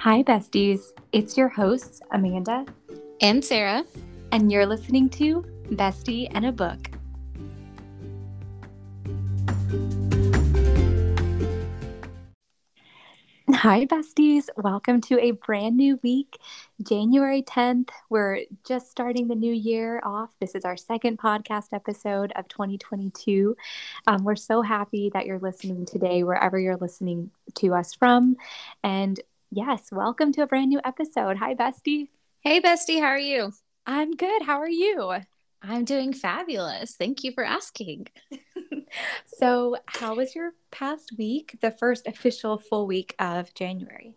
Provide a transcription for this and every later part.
Hi, besties. It's your hosts, Amanda and Sarah, and you're listening to Bestie and a Book. Hi, besties. Welcome to a brand new week, January 10th. We're just starting the new year off. This is our second podcast episode of 2022. Um, we're so happy that you're listening today, wherever you're listening to us from. And yes, welcome to a brand new episode. Hi, bestie. Hey, bestie. How are you? I'm good. How are you? I'm doing fabulous. Thank you for asking. so, how was your past week, the first official full week of January?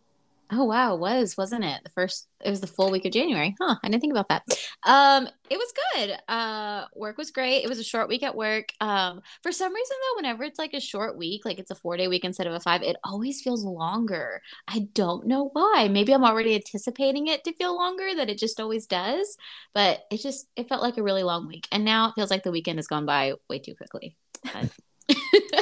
Oh wow, it was wasn't it? The first it was the full week of January. Huh, I didn't think about that. Um it was good. Uh work was great. It was a short week at work. Um for some reason though, whenever it's like a short week, like it's a 4-day week instead of a 5, it always feels longer. I don't know why. Maybe I'm already anticipating it to feel longer that it just always does, but it just it felt like a really long week. And now it feels like the weekend has gone by way too quickly.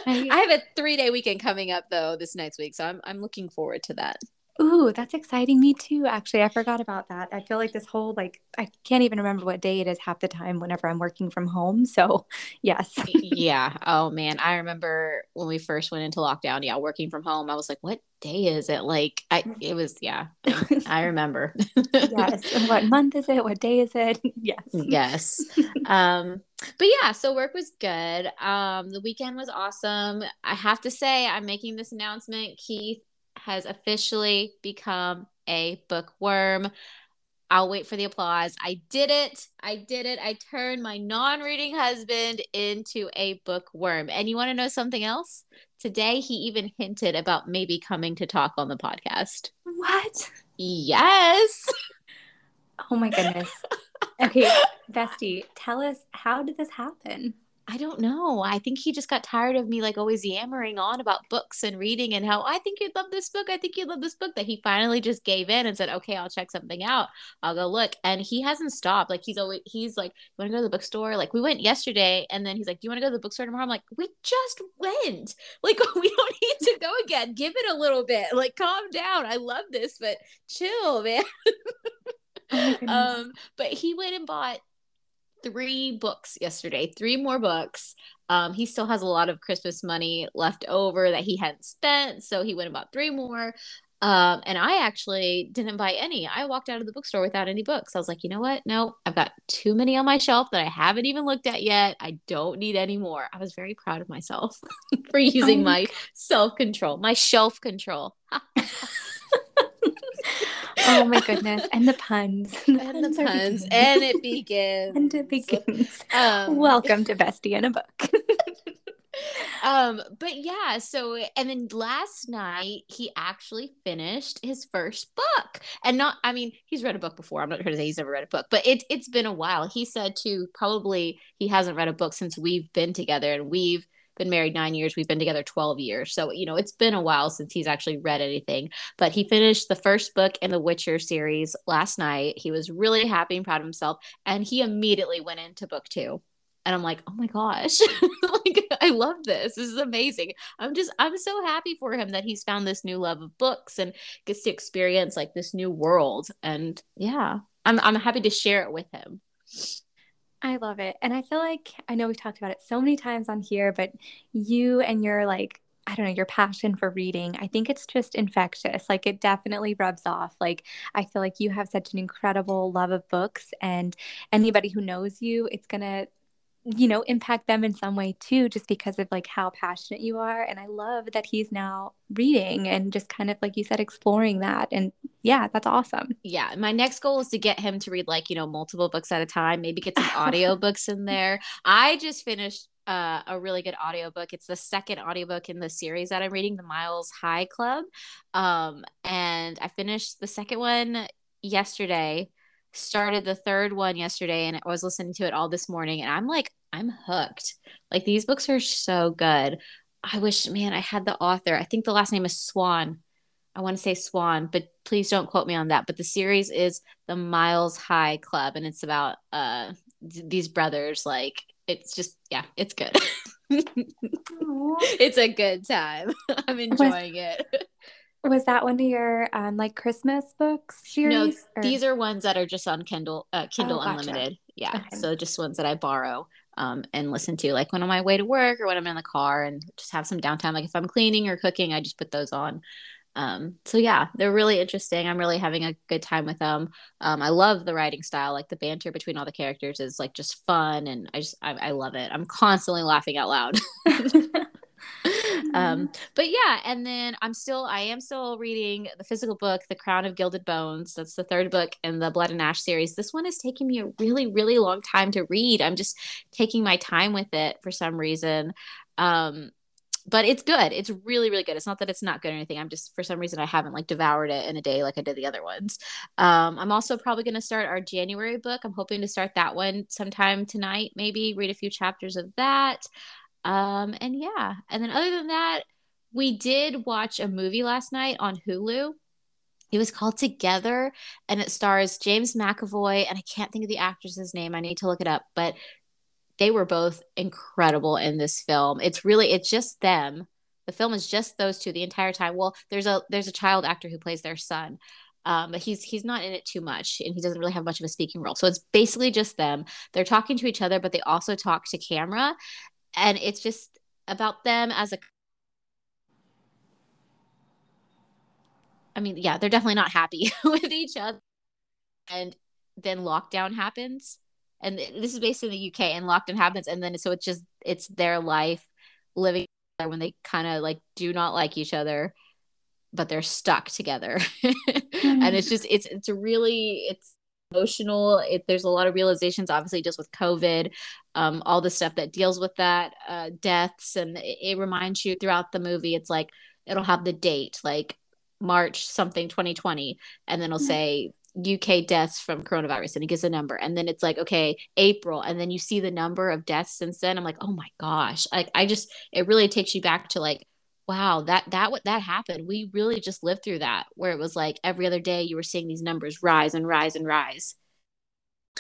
I have a 3-day weekend coming up though this next week, so I'm I'm looking forward to that. Ooh, that's exciting. Me too, actually. I forgot about that. I feel like this whole, like, I can't even remember what day it is half the time whenever I'm working from home. So, yes. yeah. Oh, man. I remember when we first went into lockdown, yeah, working from home, I was like, what day is it? Like, I, mm. it was, yeah, I remember. yes. And what month is it? What day is it? yes. Yes. Um, but yeah, so work was good. Um, the weekend was awesome. I have to say, I'm making this announcement. Keith has officially become a bookworm. I'll wait for the applause. I did it. I did it. I turned my non reading husband into a bookworm. And you want to know something else? Today, he even hinted about maybe coming to talk on the podcast. What? Yes. Oh my goodness. Okay, Bestie, tell us how did this happen? I don't know. I think he just got tired of me like always yammering on about books and reading and how I think you'd love this book. I think you'd love this book. That he finally just gave in and said, "Okay, I'll check something out. I'll go look." And he hasn't stopped. Like he's always he's like, "You want to go to the bookstore?" Like we went yesterday, and then he's like, "Do you want to go to the bookstore tomorrow?" I'm like, "We just went. Like we don't need to go again. Give it a little bit. Like calm down. I love this, but chill, man." oh um, but he went and bought three books yesterday, three more books. Um, he still has a lot of Christmas money left over that he hadn't spent, so he went about three more. Um, and I actually didn't buy any. I walked out of the bookstore without any books. I was like, you know what? No, I've got too many on my shelf that I haven't even looked at yet. I don't need any more. I was very proud of myself for using oh my self control, my shelf control. oh my goodness. And the puns. The and puns the puns. And it begins. and it begins. Um, Welcome to Bestie in a Book. um, but yeah, so and then last night he actually finished his first book. And not I mean, he's read a book before. I'm not sure to say he's never read a book, but it it's been a while. He said too, probably he hasn't read a book since we've been together and we've been married nine years. We've been together 12 years. So, you know, it's been a while since he's actually read anything. But he finished the first book in the Witcher series last night. He was really happy and proud of himself. And he immediately went into book two. And I'm like, oh my gosh, like I love this. This is amazing. I'm just, I'm so happy for him that he's found this new love of books and gets to experience like this new world. And yeah, I'm, I'm happy to share it with him. I love it. And I feel like I know we've talked about it so many times on here, but you and your like I don't know, your passion for reading, I think it's just infectious. Like it definitely rubs off. Like I feel like you have such an incredible love of books and anybody who knows you, it's going to you know impact them in some way too just because of like how passionate you are and i love that he's now reading and just kind of like you said exploring that and yeah that's awesome yeah my next goal is to get him to read like you know multiple books at a time maybe get some audio books in there i just finished uh, a really good audiobook. It's the second audiobook in the series that I'm reading, The Miles High Club. Um, and I finished the second one yesterday started the third one yesterday and I was listening to it all this morning and I'm like I'm hooked. Like these books are so good. I wish man I had the author. I think the last name is Swan. I want to say Swan, but please don't quote me on that. But the series is the Miles High Club and it's about uh these brothers like it's just yeah, it's good. it's a good time. I'm enjoying it. Was that one of your um, like Christmas books series? No, or? these are ones that are just on Kindle, uh, Kindle oh, gotcha. Unlimited. Yeah, okay. so just ones that I borrow um, and listen to, like when I'm on my way to work or when I'm in the car, and just have some downtime. Like if I'm cleaning or cooking, I just put those on. Um, so yeah, they're really interesting. I'm really having a good time with them. Um, I love the writing style, like the banter between all the characters is like just fun, and I just I, I love it. I'm constantly laughing out loud. um, but yeah, and then I'm still I am still reading the physical book, The Crown of Gilded Bones. That's the third book in the Blood and Ash series. This one is taking me a really really long time to read. I'm just taking my time with it for some reason. Um, but it's good. It's really, really good. It's not that it's not good or anything. I'm just for some reason I haven't like devoured it in a day like I did the other ones. Um, I'm also probably going to start our January book. I'm hoping to start that one sometime tonight. Maybe read a few chapters of that. Um, and yeah, and then other than that, we did watch a movie last night on Hulu. It was called Together, and it stars James McAvoy, and I can't think of the actress's name. I need to look it up, but they were both incredible in this film. It's really it's just them. The film is just those two the entire time. Well, there's a there's a child actor who plays their son. Um, but he's he's not in it too much and he doesn't really have much of a speaking role. So it's basically just them. They're talking to each other, but they also talk to camera. And it's just about them as a I mean, yeah, they're definitely not happy with each other. And then lockdown happens and this is based in the UK and lockdown happens and then so it's just it's their life living when they kind of like do not like each other but they're stuck together mm-hmm. and it's just it's it's really it's emotional it, there's a lot of realizations obviously just with covid um, all the stuff that deals with that uh, deaths and it, it reminds you throughout the movie it's like it'll have the date like march something 2020 and then it'll mm-hmm. say UK deaths from coronavirus and it gives a number and then it's like okay April and then you see the number of deaths since then I'm like oh my gosh like I just it really takes you back to like wow that that what that happened we really just lived through that where it was like every other day you were seeing these numbers rise and rise and rise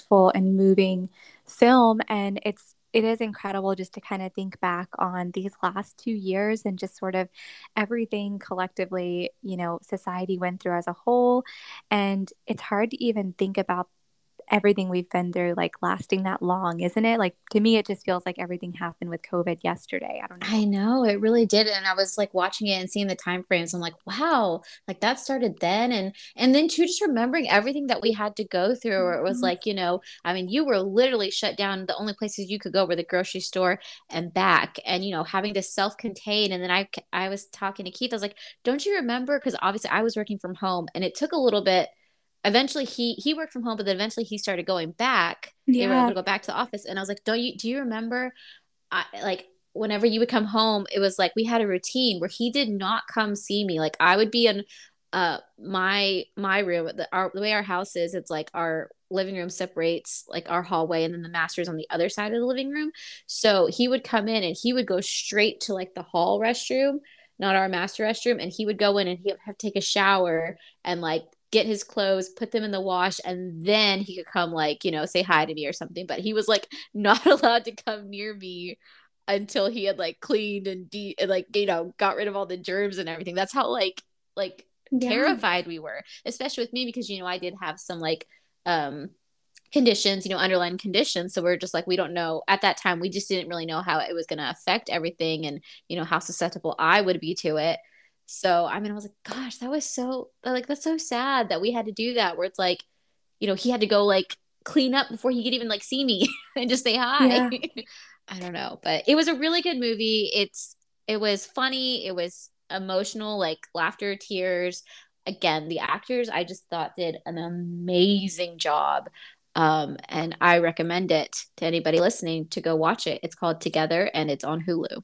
full and moving film and it's it is incredible just to kind of think back on these last two years and just sort of everything collectively, you know, society went through as a whole. And it's hard to even think about everything we've been through like lasting that long, isn't it? Like to me, it just feels like everything happened with COVID yesterday. I don't know. I know it really did, and I was like watching it and seeing the time frames. I'm like, wow, like that started then, and and then too, just remembering everything that we had to go through. Where it was mm-hmm. like, you know, I mean, you were literally shut down. The only places you could go were the grocery store and back, and you know, having to self-contain. And then I I was talking to Keith. I was like, don't you remember? Because obviously I was working from home, and it took a little bit eventually he he worked from home but then eventually he started going back. Yeah. they were able to go back to the office. And i was like don't you do you remember I, like whenever you would come home it was like we had a routine where he did not come see me. Like i would be in uh my my room the, our, the way our house is it's like our living room separates like our hallway and then the master's on the other side of the living room. So he would come in and he would go straight to like the hall restroom not our master restroom. And he would go in and he would have to take a shower and like get his clothes, put them in the wash, and then he could come like, you know, say hi to me or something. But he was like not allowed to come near me until he had like cleaned and, de- and like, you know, got rid of all the germs and everything. That's how like like yeah. terrified we were, especially with me because you know, I did have some like um conditions, you know, underlying conditions. So we're just like, we don't know at that time, we just didn't really know how it was going to affect everything and, you know, how susceptible I would be to it. So I mean, I was like, gosh, that was so like that's so sad that we had to do that. Where it's like, you know, he had to go like clean up before he could even like see me and just say hi. Yeah. I don't know, but it was a really good movie. It's it was funny. It was emotional, like laughter, tears. Again, the actors I just thought did an amazing job. Um, and I recommend it to anybody listening to go watch it. It's called Together and it's on Hulu.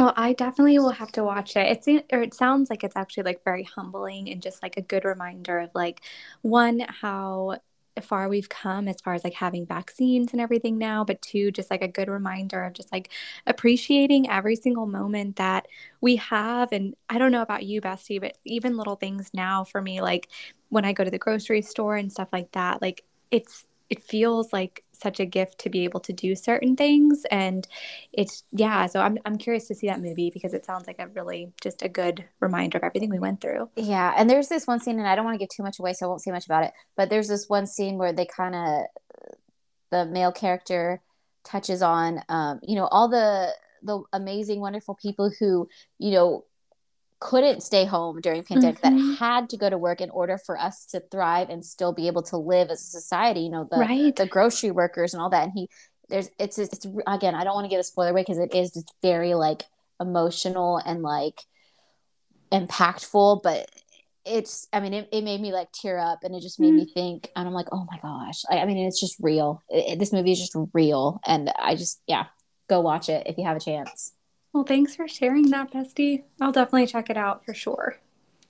Well, I definitely will have to watch it. It's or it sounds like it's actually like very humbling and just like a good reminder of like one how far we've come as far as like having vaccines and everything now, but two just like a good reminder of just like appreciating every single moment that we have and I don't know about you, Bestie, but even little things now for me like when I go to the grocery store and stuff like that, like it's it feels like such a gift to be able to do certain things. And it's, yeah, so I'm, I'm curious to see that movie because it sounds like a really just a good reminder of everything we went through. Yeah. And there's this one scene, and I don't want to give too much away, so I won't say much about it, but there's this one scene where they kind of, the male character touches on, um, you know, all the, the amazing, wonderful people who, you know, couldn't stay home during pandemic mm-hmm. that had to go to work in order for us to thrive and still be able to live as a society you know the right. the grocery workers and all that and he there's it's it's again i don't want to give a spoiler away because it is just very like emotional and like impactful but it's i mean it, it made me like tear up and it just made mm. me think and i'm like oh my gosh I, I mean it's just real it, it, this movie is just real and i just yeah go watch it if you have a chance well, thanks for sharing that, Bestie. I'll definitely check it out for sure.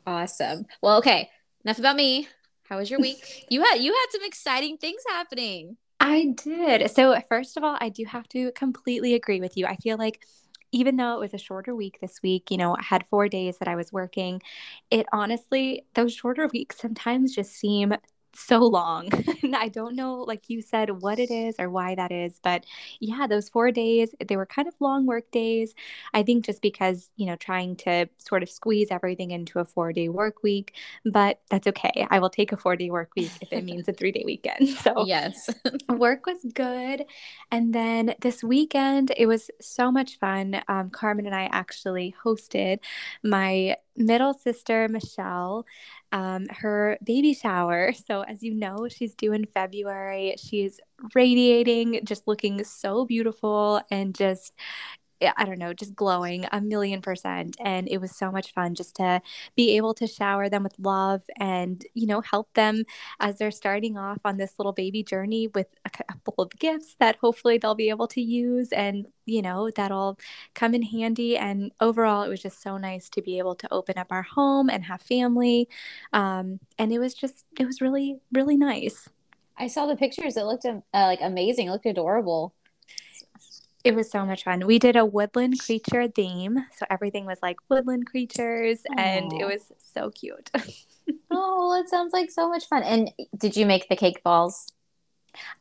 Awesome. Well, okay. Enough about me. How was your week? you had you had some exciting things happening. I did. So, first of all, I do have to completely agree with you. I feel like even though it was a shorter week this week, you know, I had four days that I was working. It honestly, those shorter weeks sometimes just seem so long. and I don't know, like you said, what it is or why that is. But yeah, those four days, they were kind of long work days. I think just because, you know, trying to sort of squeeze everything into a four day work week, but that's okay. I will take a four day work week if it means a three day weekend. So, yes, work was good. And then this weekend, it was so much fun. Um, Carmen and I actually hosted my middle sister, Michelle um, her baby shower. So, as you know, she's due in February. She's radiating, just looking so beautiful and just I don't know, just glowing a million percent. And it was so much fun just to be able to shower them with love and, you know, help them as they're starting off on this little baby journey with a couple of gifts that hopefully they'll be able to use and, you know, that'll come in handy. And overall, it was just so nice to be able to open up our home and have family. Um, and it was just, it was really, really nice. I saw the pictures. It looked uh, like amazing. It looked adorable. It was so much fun. We did a woodland creature theme. So everything was like woodland creatures Aww. and it was so cute. oh, it sounds like so much fun. And did you make the cake balls?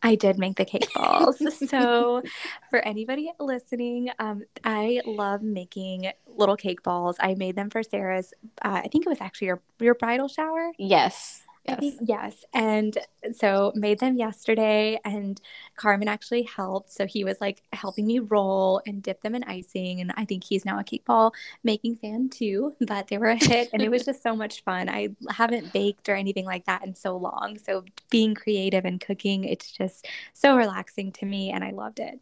I did make the cake balls. so, for anybody listening, um, I love making little cake balls. I made them for Sarah's. Uh, I think it was actually your your bridal shower. Yes. Yes. Think, yes. And so made them yesterday and Carmen actually helped. So he was like helping me roll and dip them in icing. And I think he's now a cake ball making fan too, but they were a hit and it was just so much fun. I haven't baked or anything like that in so long. So being creative and cooking, it's just so relaxing to me and I loved it.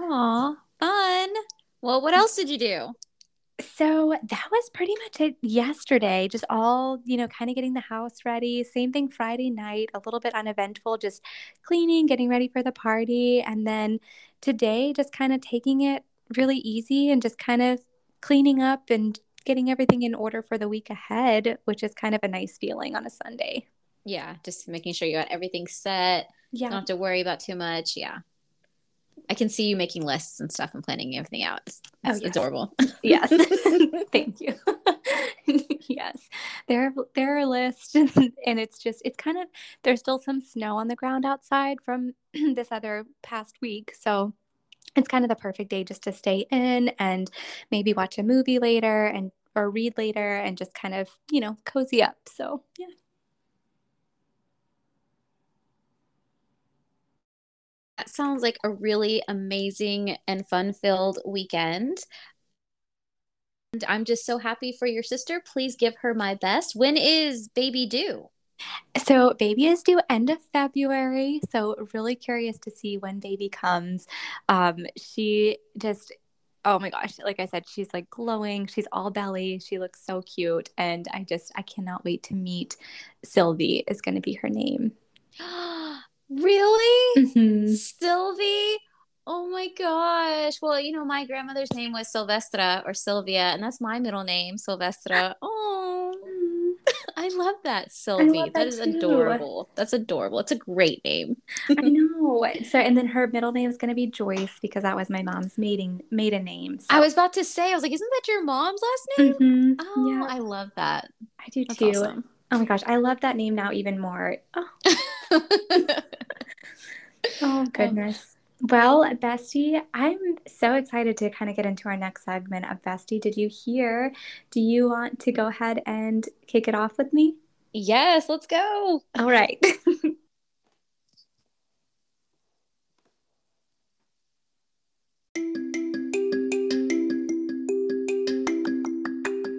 Aw, fun. Well, what else did you do? So that was pretty much it yesterday. Just all, you know, kind of getting the house ready. Same thing Friday night, a little bit uneventful, just cleaning, getting ready for the party. And then today, just kind of taking it really easy and just kind of cleaning up and getting everything in order for the week ahead, which is kind of a nice feeling on a Sunday. Yeah, just making sure you got everything set. Yeah. Don't have to worry about too much. Yeah. I can see you making lists and stuff and planning everything out. It's, oh, yes. adorable. yes. Thank you. yes. There there are lists and, and it's just it's kind of there's still some snow on the ground outside from this other past week. So it's kind of the perfect day just to stay in and maybe watch a movie later and or read later and just kind of, you know, cozy up. So, yeah. That sounds like a really amazing and fun filled weekend. And I'm just so happy for your sister. Please give her my best. When is baby due? So, baby is due end of February. So, really curious to see when baby comes. Um, she just, oh my gosh, like I said, she's like glowing. She's all belly. She looks so cute. And I just, I cannot wait to meet Sylvie, is going to be her name. Really? Mm-hmm. Sylvie? Oh my gosh. Well, you know, my grandmother's name was Silvestra or Sylvia, and that's my middle name, Silvestra. Oh, I love that, Sylvie. Love that, that is too. adorable. That's adorable. It's a great name. I know. So, and then her middle name is going to be Joyce because that was my mom's maiden maiden name. So. I was about to say, I was like, isn't that your mom's last name? Mm-hmm. Oh, yeah. I love that. I do that's too. Awesome. Oh my gosh, I love that name now even more. Oh. Oh, oh, goodness. Well, Bestie, I'm so excited to kind of get into our next segment of Bestie. Did you hear? Do you want to go ahead and kick it off with me? Yes, let's go. All right.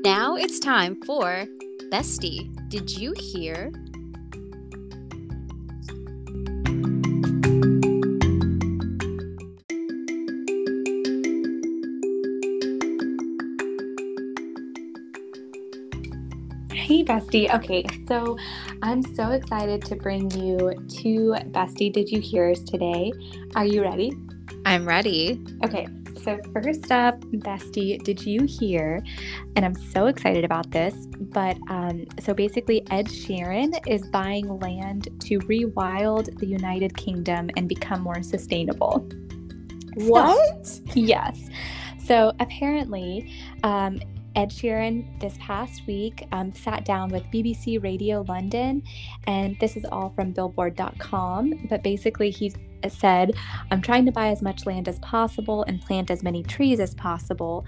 now it's time for Bestie. Did you hear? Hey, Bestie. Okay, so I'm so excited to bring you to Bestie Did You Hears today. Are you ready? I'm ready. Okay, so first up, Bestie, did you hear? And I'm so excited about this, but um, so basically, Ed Sheeran is buying land to rewild the United Kingdom and become more sustainable. What? So, yes. So apparently, um, Ed Sheeran this past week um, sat down with BBC Radio London, and this is all from Billboard.com. But basically, he said, I'm trying to buy as much land as possible and plant as many trees as possible.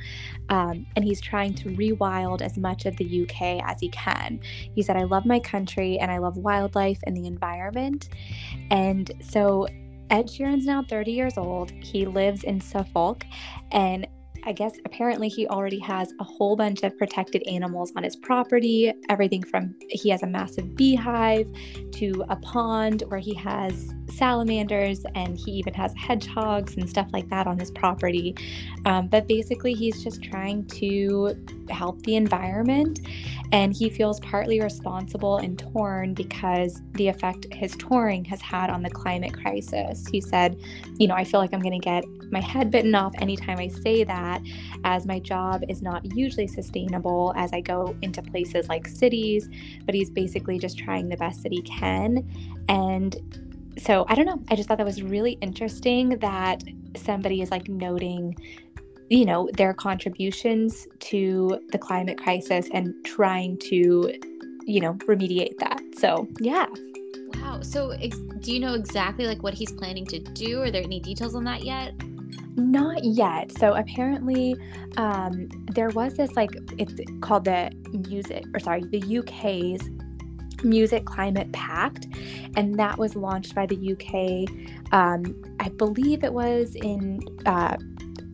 Um, and he's trying to rewild as much of the UK as he can. He said, I love my country and I love wildlife and the environment. And so Ed Sheeran's now 30 years old. He lives in Suffolk and I guess apparently he already has a whole bunch of protected animals on his property. Everything from he has a massive beehive to a pond where he has salamanders and he even has hedgehogs and stuff like that on his property. Um, but basically, he's just trying to help the environment and he feels partly responsible and torn because the effect his touring has had on the climate crisis. He said, You know, I feel like I'm going to get my head bitten off anytime I say that, as my job is not usually sustainable as I go into places like cities, but he's basically just trying the best that he can. And so I don't know. I just thought that was really interesting that somebody is like noting you know their contributions to the climate crisis and trying to you know remediate that. So yeah. Wow. So ex- do you know exactly like what he's planning to do? Are there any details on that yet? Not yet. So apparently um there was this like it's called the music or sorry the uk's music climate pact and that was launched by the uk um, i believe it was in uh,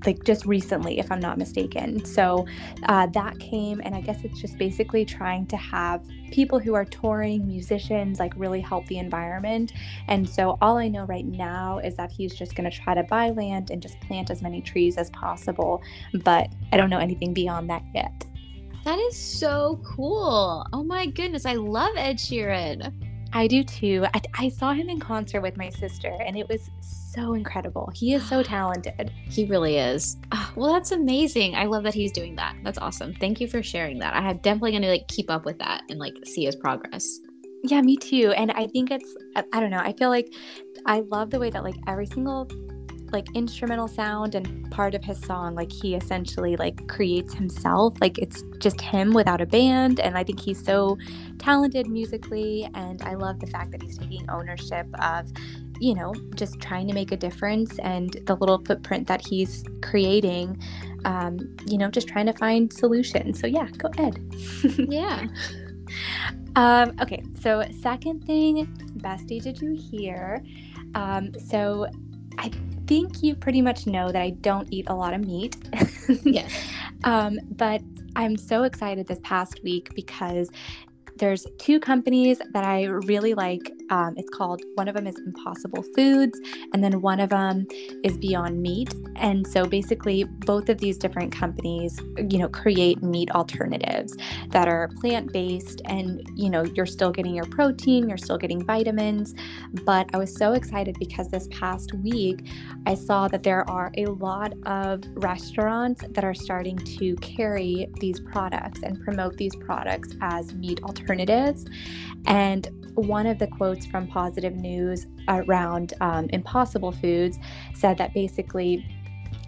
like just recently, if I'm not mistaken. So uh, that came, and I guess it's just basically trying to have people who are touring, musicians, like really help the environment. And so all I know right now is that he's just going to try to buy land and just plant as many trees as possible. But I don't know anything beyond that yet. That is so cool. Oh my goodness. I love Ed Sheeran. I do too. I, I, saw him in concert with my sister, and it was so incredible. He is so talented. He really is. Oh, well, that's amazing. I love that he's doing that. That's awesome. Thank you for sharing that. I have definitely going to like keep up with that and like see his progress. Yeah, me too. And I think it's I don't know. I feel like I love the way that like every single like instrumental sound and part of his song like he essentially like creates himself. Like it's just him without a band and i think he's so talented musically and i love the fact that he's taking ownership of you know just trying to make a difference and the little footprint that he's creating um, you know just trying to find solutions. So yeah go ed yeah. Um, okay so second thing bestie did you hear? Um, so i think you pretty much know that I don't eat a lot of meat. yes. Um, but I'm so excited this past week because there's two companies that I really like. Um, it's called one of them is Impossible Foods, and then one of them is Beyond Meat. And so basically, both of these different companies, you know, create meat alternatives that are plant based, and you know, you're still getting your protein, you're still getting vitamins. But I was so excited because this past week, I saw that there are a lot of restaurants that are starting to carry these products and promote these products as meat alternatives alternatives. And one of the quotes from Positive News around um, Impossible Foods said that basically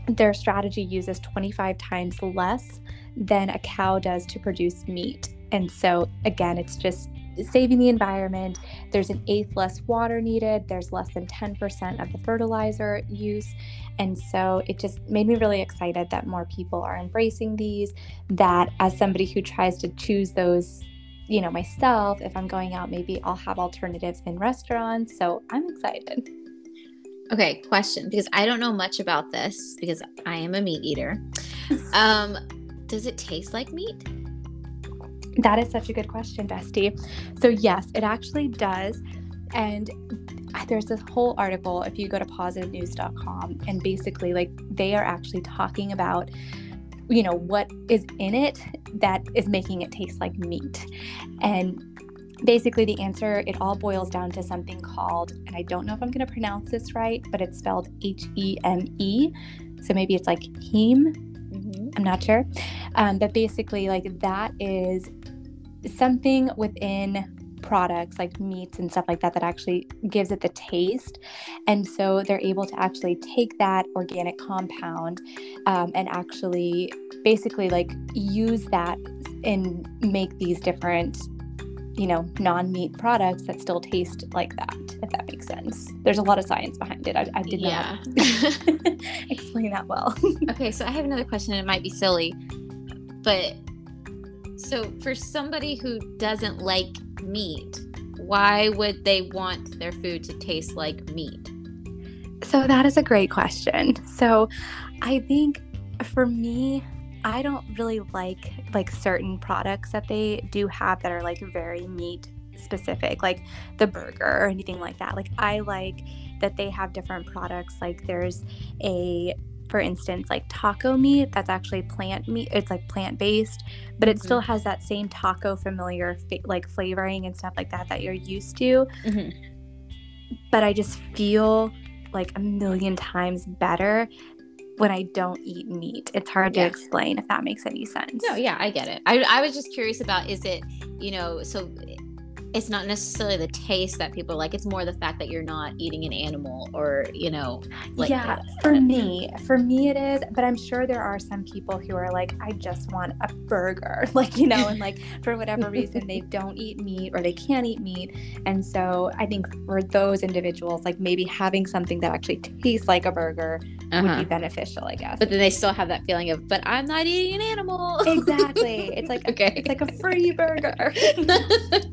their strategy uses 25 times less than a cow does to produce meat. And so, again, it's just saving the environment. There's an eighth less water needed. There's less than 10% of the fertilizer use. And so it just made me really excited that more people are embracing these. That as somebody who tries to choose those, you know, myself, if I'm going out, maybe I'll have alternatives in restaurants. So I'm excited. Okay, question because I don't know much about this because I am a meat eater. Um, does it taste like meat? That is such a good question, Bestie. So, yes, it actually does. And there's this whole article if you go to positivenews.com and basically like they are actually talking about you know what is in it that is making it taste like meat. And basically the answer it all boils down to something called and i don't know if i'm going to pronounce this right but it's spelled h-e-m-e so maybe it's like heme. Mm-hmm. i'm not sure. Um, but basically like that is something within products like meats and stuff like that that actually gives it the taste. And so they're able to actually take that organic compound um, and actually basically like use that and make these different you know non-meat products that still taste like that if that makes sense. There's a lot of science behind it. I, I did yeah. not explain that well. Okay so i have another question and it might be silly but so for somebody who doesn't like meat why would they want their food to taste like meat so that is a great question so i think for me I don't really like like certain products that they do have that are like very meat specific, like the burger or anything like that. Like I like that they have different products. Like there's a for instance, like taco meat that's actually plant meat. It's like plant based, but it mm-hmm. still has that same taco familiar fa- like flavoring and stuff like that that you're used to. Mm-hmm. But I just feel like a million times better when I don't eat meat. It's hard yeah. to explain if that makes any sense. No, yeah, I get it. I, I was just curious about is it, you know, so it's not necessarily the taste that people like it's more the fact that you're not eating an animal or you know like yeah for me for me it is but i'm sure there are some people who are like i just want a burger like you know and like for whatever reason they don't eat meat or they can't eat meat and so i think for those individuals like maybe having something that actually tastes like a burger uh-huh. would be beneficial i guess but then they still have that feeling of but i'm not eating an animal exactly it's like okay a, it's like a free burger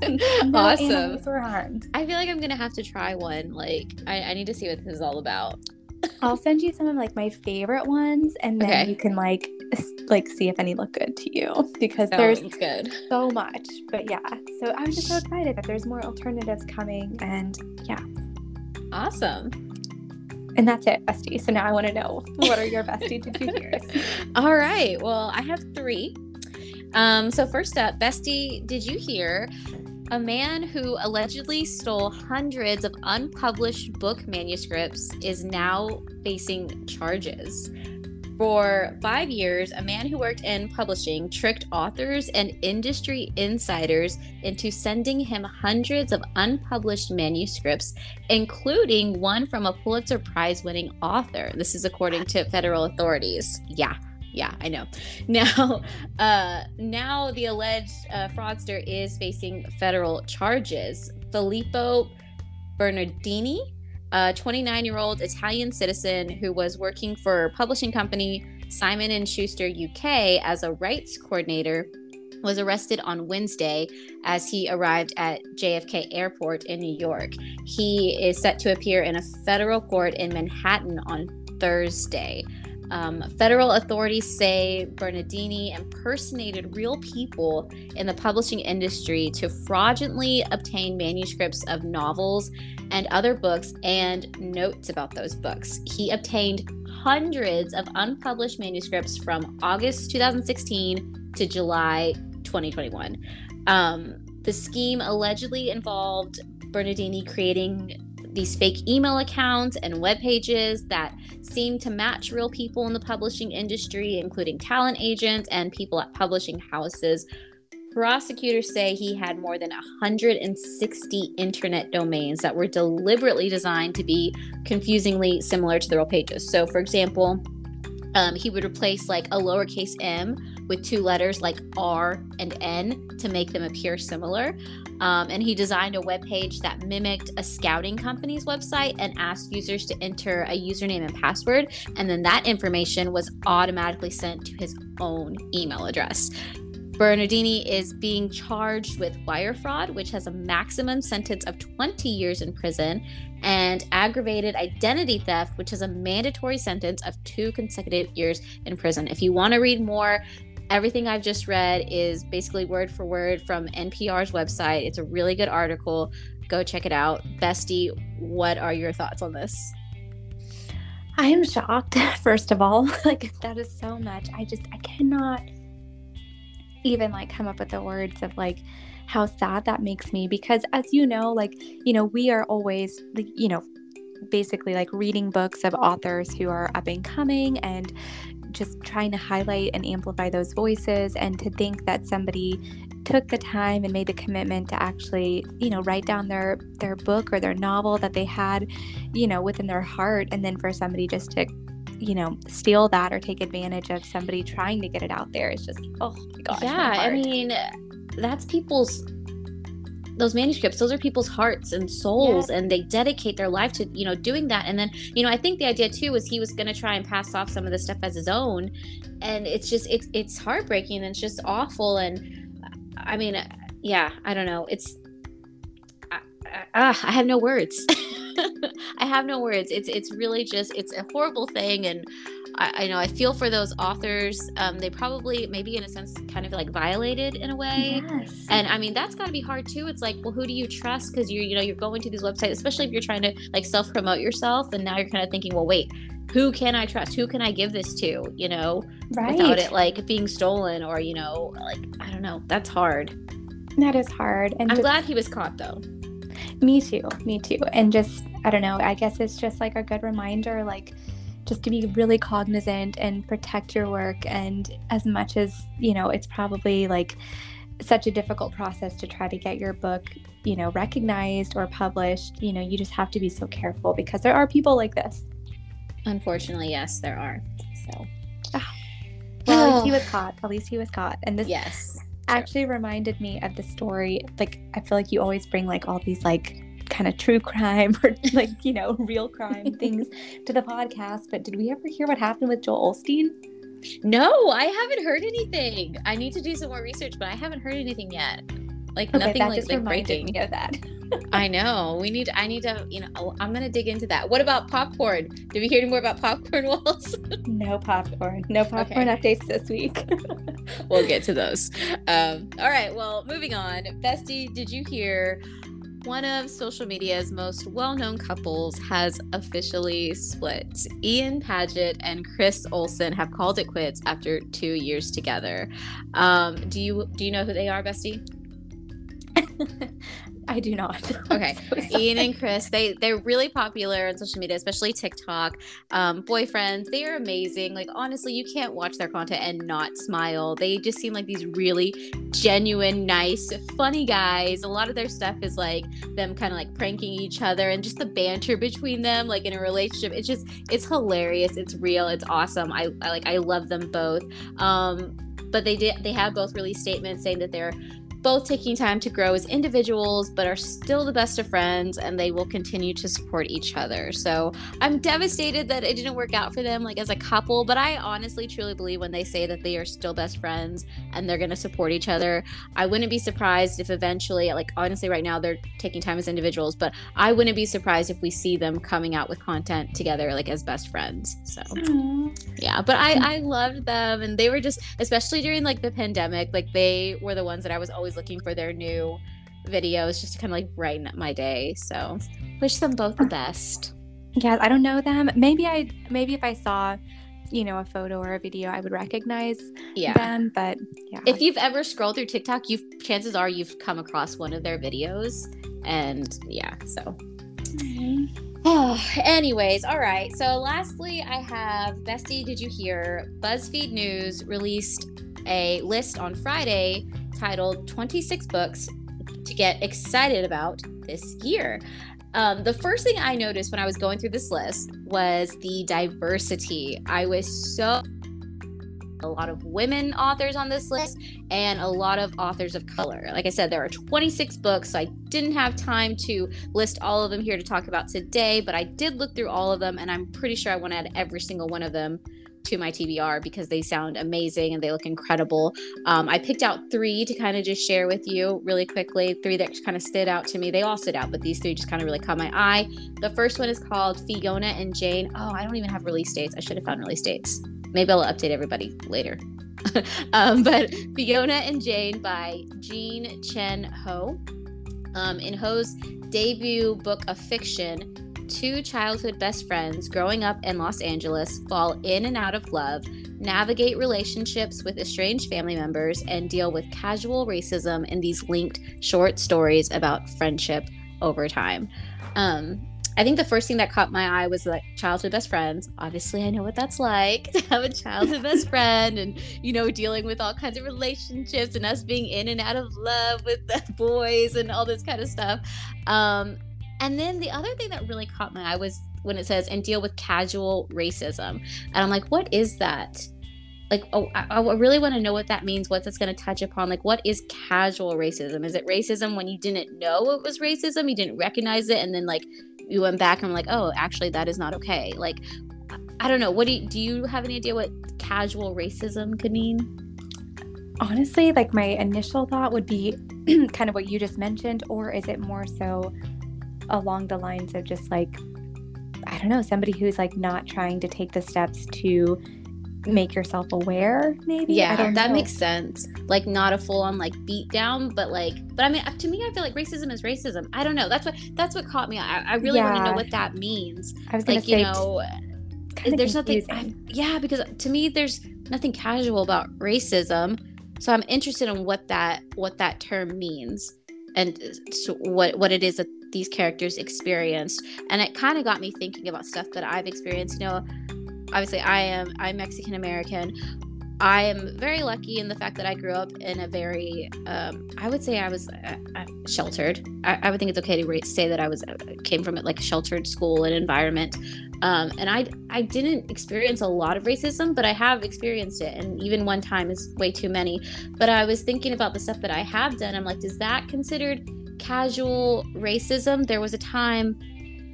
no awesome. were harmed. I feel like I'm gonna have to try one. Like, I, I need to see what this is all about. I'll send you some of like my favorite ones, and then okay. you can like like see if any look good to you because Sounds there's good. so much. But yeah, so I was just so excited that there's more alternatives coming, and yeah, awesome. And that's it, bestie. So now I want to know what are your bestie to do here? All right. Well, I have three. Um, so first up, bestie, did you hear a man who allegedly stole hundreds of unpublished book manuscripts is now facing charges. For five years, a man who worked in publishing tricked authors and industry insiders into sending him hundreds of unpublished manuscripts, including one from a Pulitzer Prize winning author. This is according to federal authorities. Yeah, yeah, I know. Now, uh, now the alleged uh, fraudster is facing federal charges. Filippo Bernardini, a 29 year old Italian citizen who was working for publishing company Simon and Schuster UK as a rights coordinator, was arrested on Wednesday as he arrived at JFK Airport in New York. He is set to appear in a federal court in Manhattan on Thursday. Um, federal authorities say Bernardini impersonated real people in the publishing industry to fraudulently obtain manuscripts of novels and other books and notes about those books. He obtained hundreds of unpublished manuscripts from August 2016 to July 2021. Um, the scheme allegedly involved Bernardini creating these fake email accounts and web pages that seem to match real people in the publishing industry, including talent agents and people at publishing houses. Prosecutors say he had more than 160 internet domains that were deliberately designed to be confusingly similar to the real pages. So, for example, um, he would replace like a lowercase m with two letters like R and N to make them appear similar. Um, and he designed a web page that mimicked a scouting company's website and asked users to enter a username and password. And then that information was automatically sent to his own email address. Bernardini is being charged with wire fraud, which has a maximum sentence of 20 years in prison, and aggravated identity theft, which has a mandatory sentence of two consecutive years in prison. If you want to read more, everything I've just read is basically word for word from NPR's website. It's a really good article. Go check it out. Bestie, what are your thoughts on this? I am shocked, first of all. like, that is so much. I just, I cannot even like come up with the words of like how sad that makes me because as you know like you know we are always you know basically like reading books of authors who are up and coming and just trying to highlight and amplify those voices and to think that somebody took the time and made the commitment to actually you know write down their their book or their novel that they had you know within their heart and then for somebody just to you know, steal that or take advantage of somebody trying to get it out there. It's just, oh my gosh. Yeah, I mean, that's people's those manuscripts those are people's hearts and souls yeah. and they dedicate their life to you know doing that. And then you know i think the idea too was he was going to try and pass off some of the stuff as his own. And it's just it's it's heartbreaking and it's just awful. And i mean uh, yeah i don't know. It's I, I, I have no words. I have no words. It's it's really just it's a horrible thing, and I, I know I feel for those authors. Um, they probably maybe in a sense kind of like violated in a way. Yes. And I mean that's got to be hard too. It's like, well, who do you trust? Because you're you know you're going to these websites, especially if you're trying to like self promote yourself, and now you're kind of thinking, well, wait, who can I trust? Who can I give this to? You know, right. without it like being stolen or you know, like I don't know. That's hard. That is hard. And I'm just, glad he was caught though. Me too. Me too. And just, I don't know, I guess it's just like a good reminder, like, just to be really cognizant and protect your work. And as much as, you know, it's probably like such a difficult process to try to get your book, you know, recognized or published, you know, you just have to be so careful because there are people like this. Unfortunately, yes, there are. So. Ah. Well, at least he was caught. At least he was caught. And this yes actually reminded me of the story. Like, I feel like you always bring like all these like kind of true crime or like, you know, real crime things to the podcast. But did we ever hear what happened with Joel Osteen? No, I haven't heard anything. I need to do some more research, but I haven't heard anything yet. Like okay, nothing like, like breaking. Me of that. I know. We need. I need to. You know. I'm gonna dig into that. What about popcorn? Did we hear any more about popcorn walls? no popcorn. No popcorn okay. updates this week. we'll get to those. Um, all right. Well, moving on. Bestie, did you hear? One of social media's most well known couples has officially split. Ian Paget and Chris Olsen have called it quits after two years together. Um, do you do you know who they are, Bestie? I do not. Okay. So Ian and Chris, they they're really popular on social media, especially TikTok. Um, boyfriends, they are amazing. Like honestly, you can't watch their content and not smile. They just seem like these really genuine, nice, funny guys. A lot of their stuff is like them kind of like pranking each other and just the banter between them, like in a relationship. It's just it's hilarious. It's real. It's awesome. I, I like I love them both. Um, but they did they have both released statements saying that they're both taking time to grow as individuals, but are still the best of friends and they will continue to support each other. So I'm devastated that it didn't work out for them, like as a couple, but I honestly truly believe when they say that they are still best friends and they're going to support each other. I wouldn't be surprised if eventually, like honestly, right now they're taking time as individuals, but I wouldn't be surprised if we see them coming out with content together, like as best friends. So yeah, but I, I loved them and they were just, especially during like the pandemic, like they were the ones that I was always looking for their new videos just to kind of like brighten up my day. So wish them both the best. Yeah, I don't know them. Maybe I maybe if I saw, you know, a photo or a video, I would recognize yeah. them. But yeah. If you've ever scrolled through TikTok, you've chances are you've come across one of their videos. And yeah, so mm-hmm. Oh, anyways, all right. So, lastly, I have Bestie. Did you hear? BuzzFeed News released a list on Friday titled 26 Books to Get Excited About This Year. Um, the first thing I noticed when I was going through this list was the diversity. I was so a lot of women authors on this list and a lot of authors of color. Like I said, there are 26 books, so I didn't have time to list all of them here to talk about today, but I did look through all of them and I'm pretty sure I want to add every single one of them to my TBR because they sound amazing and they look incredible. Um, I picked out three to kind of just share with you really quickly. Three that kind of stood out to me. They all stood out, but these three just kind of really caught my eye. The first one is called Fiona and Jane. Oh, I don't even have release dates. I should have found release dates. Maybe I'll update everybody later. um, but Fiona and Jane by Jean Chen Ho. Um, in Ho's debut book of fiction, two childhood best friends growing up in Los Angeles fall in and out of love, navigate relationships with estranged family members, and deal with casual racism in these linked short stories about friendship over time. Um, I think the first thing that caught my eye was like childhood best friends. Obviously, I know what that's like to have a childhood best friend and, you know, dealing with all kinds of relationships and us being in and out of love with the boys and all this kind of stuff. Um, and then the other thing that really caught my eye was when it says, and deal with casual racism. And I'm like, what is that? like oh I, I really want to know what that means what that's going to touch upon like what is casual racism is it racism when you didn't know it was racism you didn't recognize it and then like you went back and I'm like, oh, actually, that is not okay. Like, I don't know. What do you, do you have any idea what casual racism could mean? Honestly, like my initial thought would be kind of what you just mentioned, or is it more so along the lines of just like, I don't know, somebody who's like not trying to take the steps to make yourself aware maybe? Yeah that know. makes sense. Like not a full-on like beat down but like but i mean to me i feel like racism is racism. I don't know. That's what that's what caught me. I, I really yeah. want to know what that means. I was like say, you know there's nothing I, yeah because to me there's nothing casual about racism. So i'm interested in what that what that term means and what what it is that these characters experienced and it kind of got me thinking about stuff that i've experienced you know obviously I am I'm Mexican American. I am very lucky in the fact that I grew up in a very, um, I would say I was uh, uh, sheltered. I, I, would think it's okay to say that I was uh, came from like a sheltered school and environment, um, and I I didn't experience a lot of racism, but I have experienced it, and even one time is way too many. But I was thinking about the stuff that I have done. I'm like, is that considered casual racism? There was a time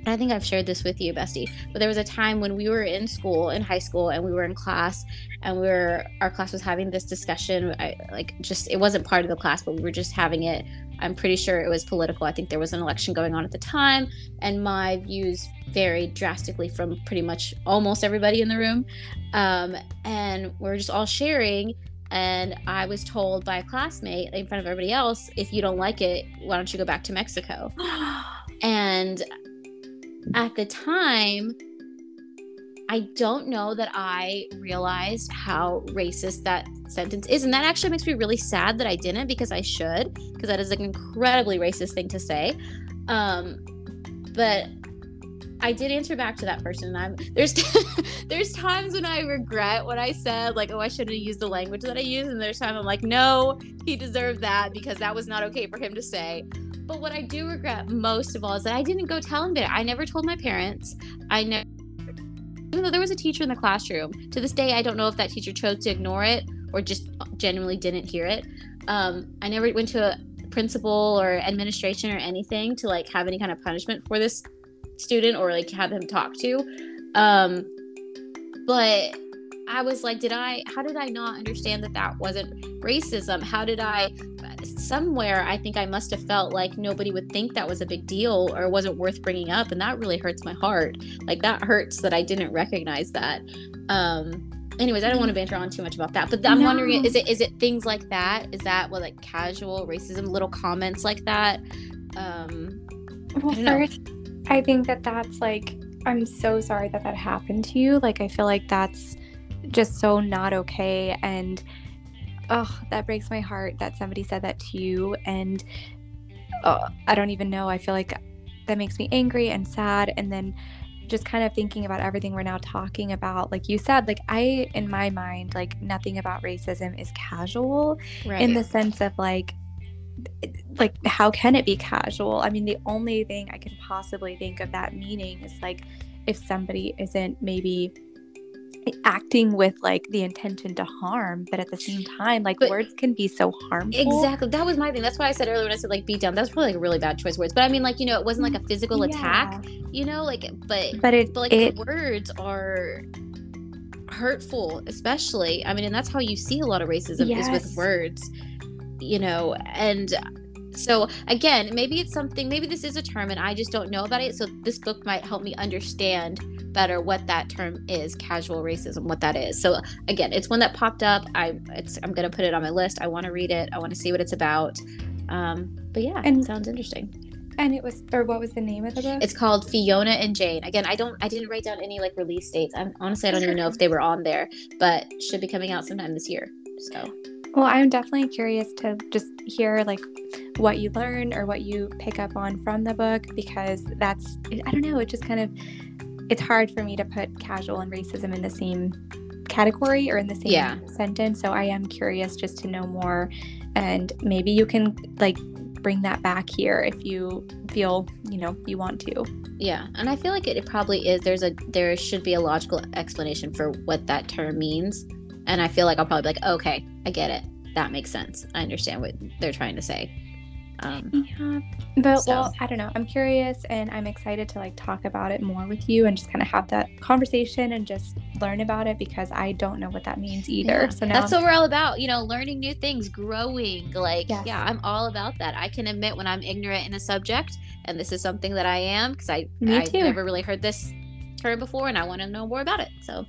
I think I've shared this with you, Bestie, but there was a time when we were in school, in high school, and we were in class, and we were our class was having this discussion. I, like, just it wasn't part of the class, but we were just having it. I'm pretty sure it was political. I think there was an election going on at the time, and my views varied drastically from pretty much almost everybody in the room. Um, and we are just all sharing. And I was told by a classmate in front of everybody else, if you don't like it, why don't you go back to Mexico? and at the time, I don't know that I realized how racist that sentence is. And that actually makes me really sad that I didn't because I should, because that is an incredibly racist thing to say. Um, but I did answer back to that person. And I'm there's there's times when I regret what I said, like, oh, I shouldn't have used the language that I used. And there's times I'm like, no, he deserved that because that was not okay for him to say. But what I do regret most of all is that I didn't go tell him that. I never told my parents. I never, even though there was a teacher in the classroom. To this day, I don't know if that teacher chose to ignore it or just genuinely didn't hear it. Um, I never went to a principal or administration or anything to like have any kind of punishment for this student or like have him talk to. Um, but I was like, did I, how did I not understand that that wasn't racism? How did I, somewhere, I think I must have felt like nobody would think that was a big deal or wasn't worth bringing up. And that really hurts my heart. Like, that hurts that I didn't recognize that. Um, anyways, I don't want to banter on too much about that, but I'm no. wondering, is it, is it things like that? Is that what like casual racism, little comments like that? Um, well, first, I think that that's like, I'm so sorry that that happened to you. Like, I feel like that's, just so not okay. And oh, that breaks my heart that somebody said that to you. And oh, I don't even know. I feel like that makes me angry and sad. And then just kind of thinking about everything we're now talking about, like you said, like I, in my mind, like nothing about racism is casual right. in the sense of like, like how can it be casual i mean the only thing i can possibly think of that meaning is like if somebody isn't maybe acting with like the intention to harm, but at the same time, like But- words can be so harmful. Exactly. That was my thing. That's why I said earlier when I said like beat down. That was probably like a really bad choice words. But I mean, like you know, it wasn't like a physical attack. You know, like but But it, but like it the words are hurtful, especially. I mean, and that's how you see a lot of racism is with words. You know, and so again, maybe it's something. Maybe this is a term, and I just don't know about it. So this book might help me understand better what that term is casual racism what that is. So again it's one that popped up. I it's i'm gonna put it on my list. I want to read it. I want to see what it's about. Um but yeah And- it sounds interesting. And it was or what was the name of the book? it's called fiona and jane. Again i don't i didn't write down any like release dates. I'm honestly i don't even know if they were on there but should be coming out sometime this year so Well, I'm definitely curious to just hear like what you learn or what you pick up on from the book because that's I don't know, it just kind of it's hard for me to put casual and racism in the same category or in the same Yeah. sentence. So I am curious just to know more and maybe you can like bring that back here if you feel, you know, you want to. yeah and i feel like it, it probably is there's a there should be a logical explanation for what that term means and i feel like i'll probably be like okay i get it that makes sense i understand what they're trying to say um Yeah. But So- well, I don't know. I'm curious and I'm excited to like talk about it more with you and just kind of have that conversation and just learn about it because I don't know what that means either. Yeah, So now that's what we're all about, you know, learning new things, growing. Like, Yes. yeah, I'm all about that. I can admit when I'm ignorant in a subject, and this is something that I am because I Me I've too. never really heard this term before, and I want to know more about it. So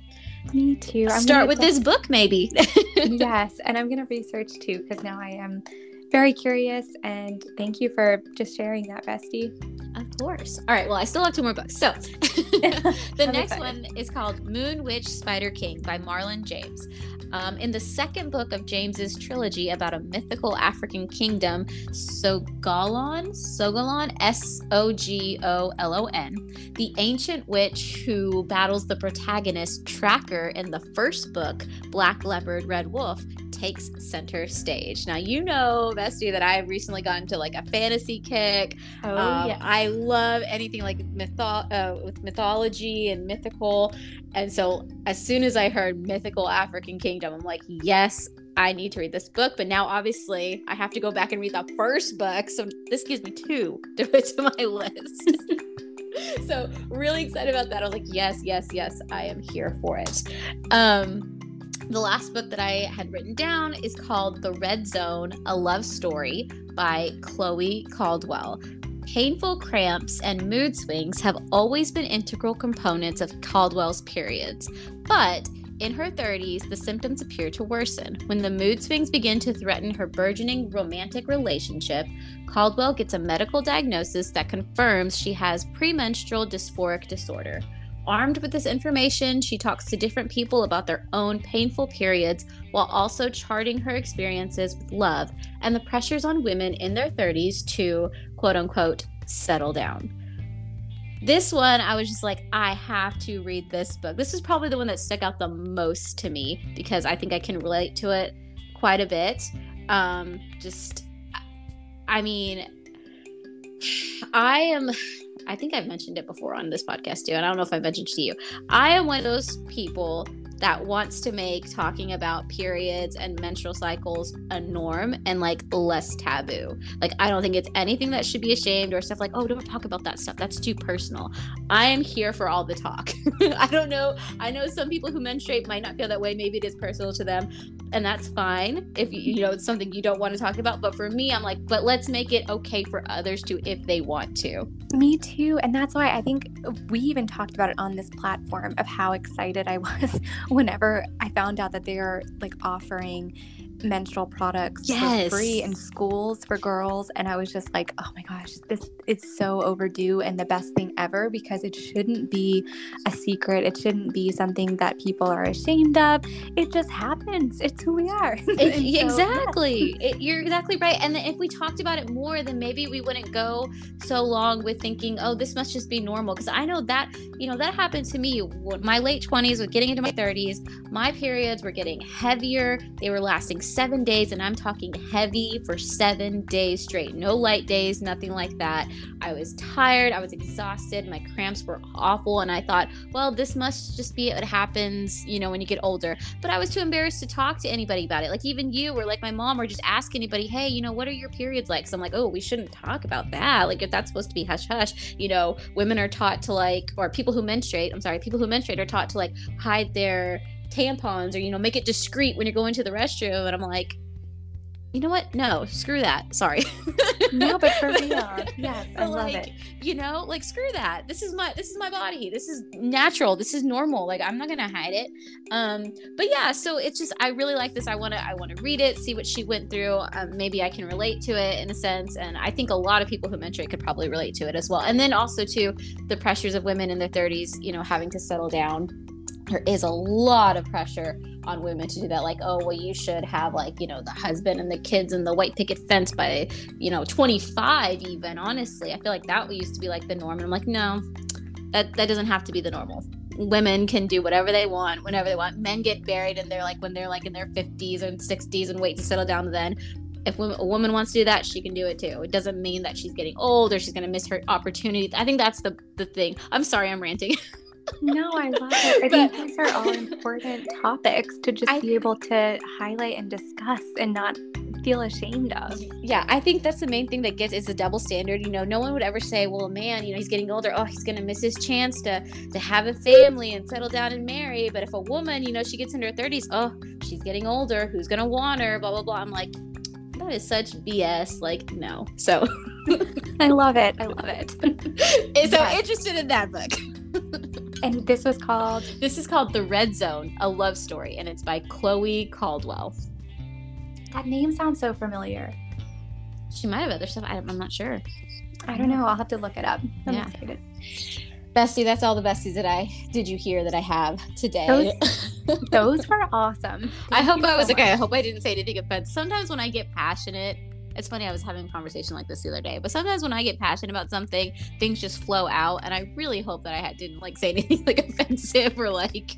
me too. I'm start with this book, maybe. yes, and I'm gonna research too because now I am very curious and thank you for just sharing that, bestie. Of course. All right. Well, I still have two more books. So the next one is called Moon Witch Spider King by Marlon James. Um, in the second book of James's trilogy about a mythical African kingdom, Sogolon, Sogolon, S O G O L O N, the ancient witch who battles the protagonist Tracker in the first book, Black Leopard, Red Wolf, takes center stage. Now, you know, Bestie, that I have recently gotten to like a fantasy kick. Oh Um, yeah. I love anything like mytho- uh, with mythology and mythical. And so as soon as I heard mythical African kingdom, I'm like, yes, I need to read this book. But now obviously I have to go back and read the first book. So this gives me two to put to my list. so really excited about that. I was like, yes, yes, yes, I am here for it. Um, the last book that I had written down is called The Red Zone A Love Story by Chloe Caldwell. Painful cramps and mood swings have always been integral components of Caldwell's periods, but in her 30s, the symptoms appear to worsen. When the mood swings begin to threaten her burgeoning romantic relationship, Caldwell gets a medical diagnosis that confirms she has premenstrual dysphoric disorder. Armed with this information, she talks to different people about their own painful periods while also charting her experiences with love and the pressures on women in their 30s to quote unquote settle down. This one, I was just like, I have to read this book. This is probably the one that stuck out the most to me because I think I can relate to it quite a bit. Um, just, I mean, I am, I think I've mentioned it before on this podcast too, and I don't know if I mentioned it to you. I am one of those people that wants to make talking about periods and menstrual cycles a norm and like less taboo. Like I don't think it's anything that should be ashamed or stuff like, oh, don't talk about that stuff. That's too personal. I am here for all the talk. I don't know. I know some people who menstruate might not feel that way. Maybe it is personal to them, and that's fine if you, you know it's something you don't want to talk about. But for me, I'm like, but let's make it okay for others to if they want to. Me too. And that's why I think we even talked about it on this platform of how excited I was whenever I found out that they are like offering menstrual products Yes. for free in schools for girls. And I was just like, oh my gosh, this is so overdue and the best thing ever because it shouldn't be a secret. It shouldn't be something that people are ashamed of. It just happens. It's who we are. It- so, yeah. exactly. It- you're exactly right. And if we talked about it more, then maybe we wouldn't go so long with thinking, oh, this must just be normal. Because I know that, you know, that happened to me. My late 20s, with getting into my 30s, my periods were getting heavier. They were lasting seven days, and I'm talking heavy for seven days straight. No light days, nothing like that. I was tired, I was exhausted, my cramps were awful, and I thought, well, this must just be what happens, you know, when you get older. But I was too embarrassed to talk to anybody about it. Like even you or like my mom or just ask anybody, hey, you know, what are your periods like? So I'm like, oh, we shouldn't talk about that. Like if that's supposed to be hush hush, you know, women are taught to like, or people who menstruate, I'm sorry, people who menstruate are taught to like hide their tampons or you know make it discreet when you're going to the restroom and i'm like you know what? No screw that. Sorry. No but for real. Yes i love like, it. you know like screw that. This is my this is my body. This is natural. This is normal. Like i'm not gonna hide it. Um but yeah so it's just i really like this. I want to i want to read it see what she went through. Um, maybe i can relate to it in a sense and i think a lot of people who menstruate could probably relate to it as well. And then also to the pressures of women in their 30s you know having to settle down there is a lot of pressure on women to do that. Like oh well you should have like you know the husband and the kids and the white picket fence by you know 25 even honestly. I feel like that used to be like the norm and i'm like no that that doesn't have to be the normal. Women can do whatever they want whenever they want. Men get buried and they're like when they're like in their 50s and 60s and wait to settle down then. If a woman wants to do that she can do it too. It doesn't mean that she's getting old or she's going to miss her opportunity. I think that's the the thing. I'm sorry i'm ranting no, I love it. I but, think these are all important topics to just I, be able to highlight and discuss and not feel ashamed of. Yeah, I think that's the main thing that gets is the double standard. You know, no one would ever say, "Well, man, you know, he's getting older. Oh, he's going to miss his chance to to have a family and settle down and marry." But if a woman, you know, she gets in her 30s, "Oh, she's getting older. Who's going to want her?" blah blah blah. I'm like, that is such BS. Like, no. So I love it. I love it. so yeah. interested in that book. And this was called? This is called The Red Zone, a love story, and it's by Chloe Caldwell. That name sounds so familiar. She might have other stuff. I, am not sure. I don't know. I'll have to look it up. I'm yeah. excited. Bestie, that's all the besties that I did you hear that I have today. Those, those were awesome. Thank I hope I so was much. okay. I hope I didn't say anything offensive. Sometimes when I get passionate it's funny, I was having a conversation like this the other day, but sometimes when I get passionate about something, things just flow out. And I really hope that I had, didn't like say anything like offensive or like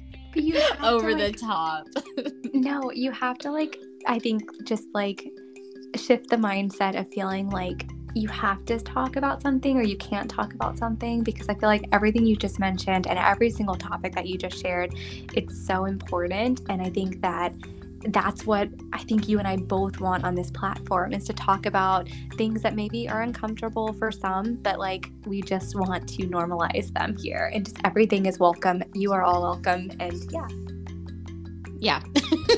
over to, the like, top. no, you have to like, I think just like shift the mindset of feeling like you have to talk about something or you can't talk about something because I feel like everything you just mentioned and every single topic that you just shared, it's so important. And I think that that's what I think you and I both want on this platform is to talk about things that maybe are uncomfortable for some, but like we just want to normalize them here. And just everything is welcome. You are all welcome. And yeah. Yeah.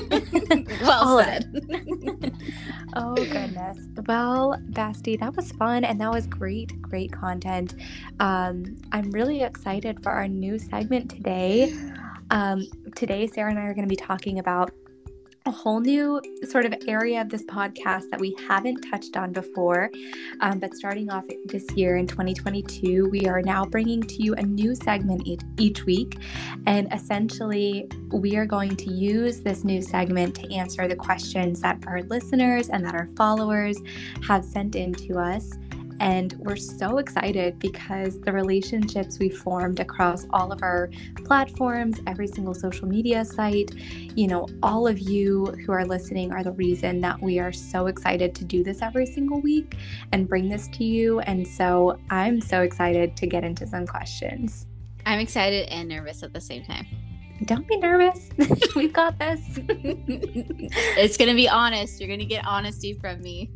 well said. oh, goodness. Well, Bestie, that was fun and that was great, great content. Um, I'm really excited for our new segment today. Um, today, Sarah and I are going to be talking about a whole new sort of area of this podcast that we haven't touched on before. Um, but starting off this year in 2022, we are now bringing to you a new segment each, each week. And essentially, we are going to use this new segment to answer the questions that our listeners and that our followers have sent in to us. And we're so excited because the relationships we formed across all of our platforms, every single social media site, you know, all of you who are listening are the reason that we are so excited to do this every single week and bring this to you. And so I'm so excited to get into some questions. I'm excited and nervous at the same time. Don't be nervous. We've got this. it's going to be honest. You're going to get honesty from me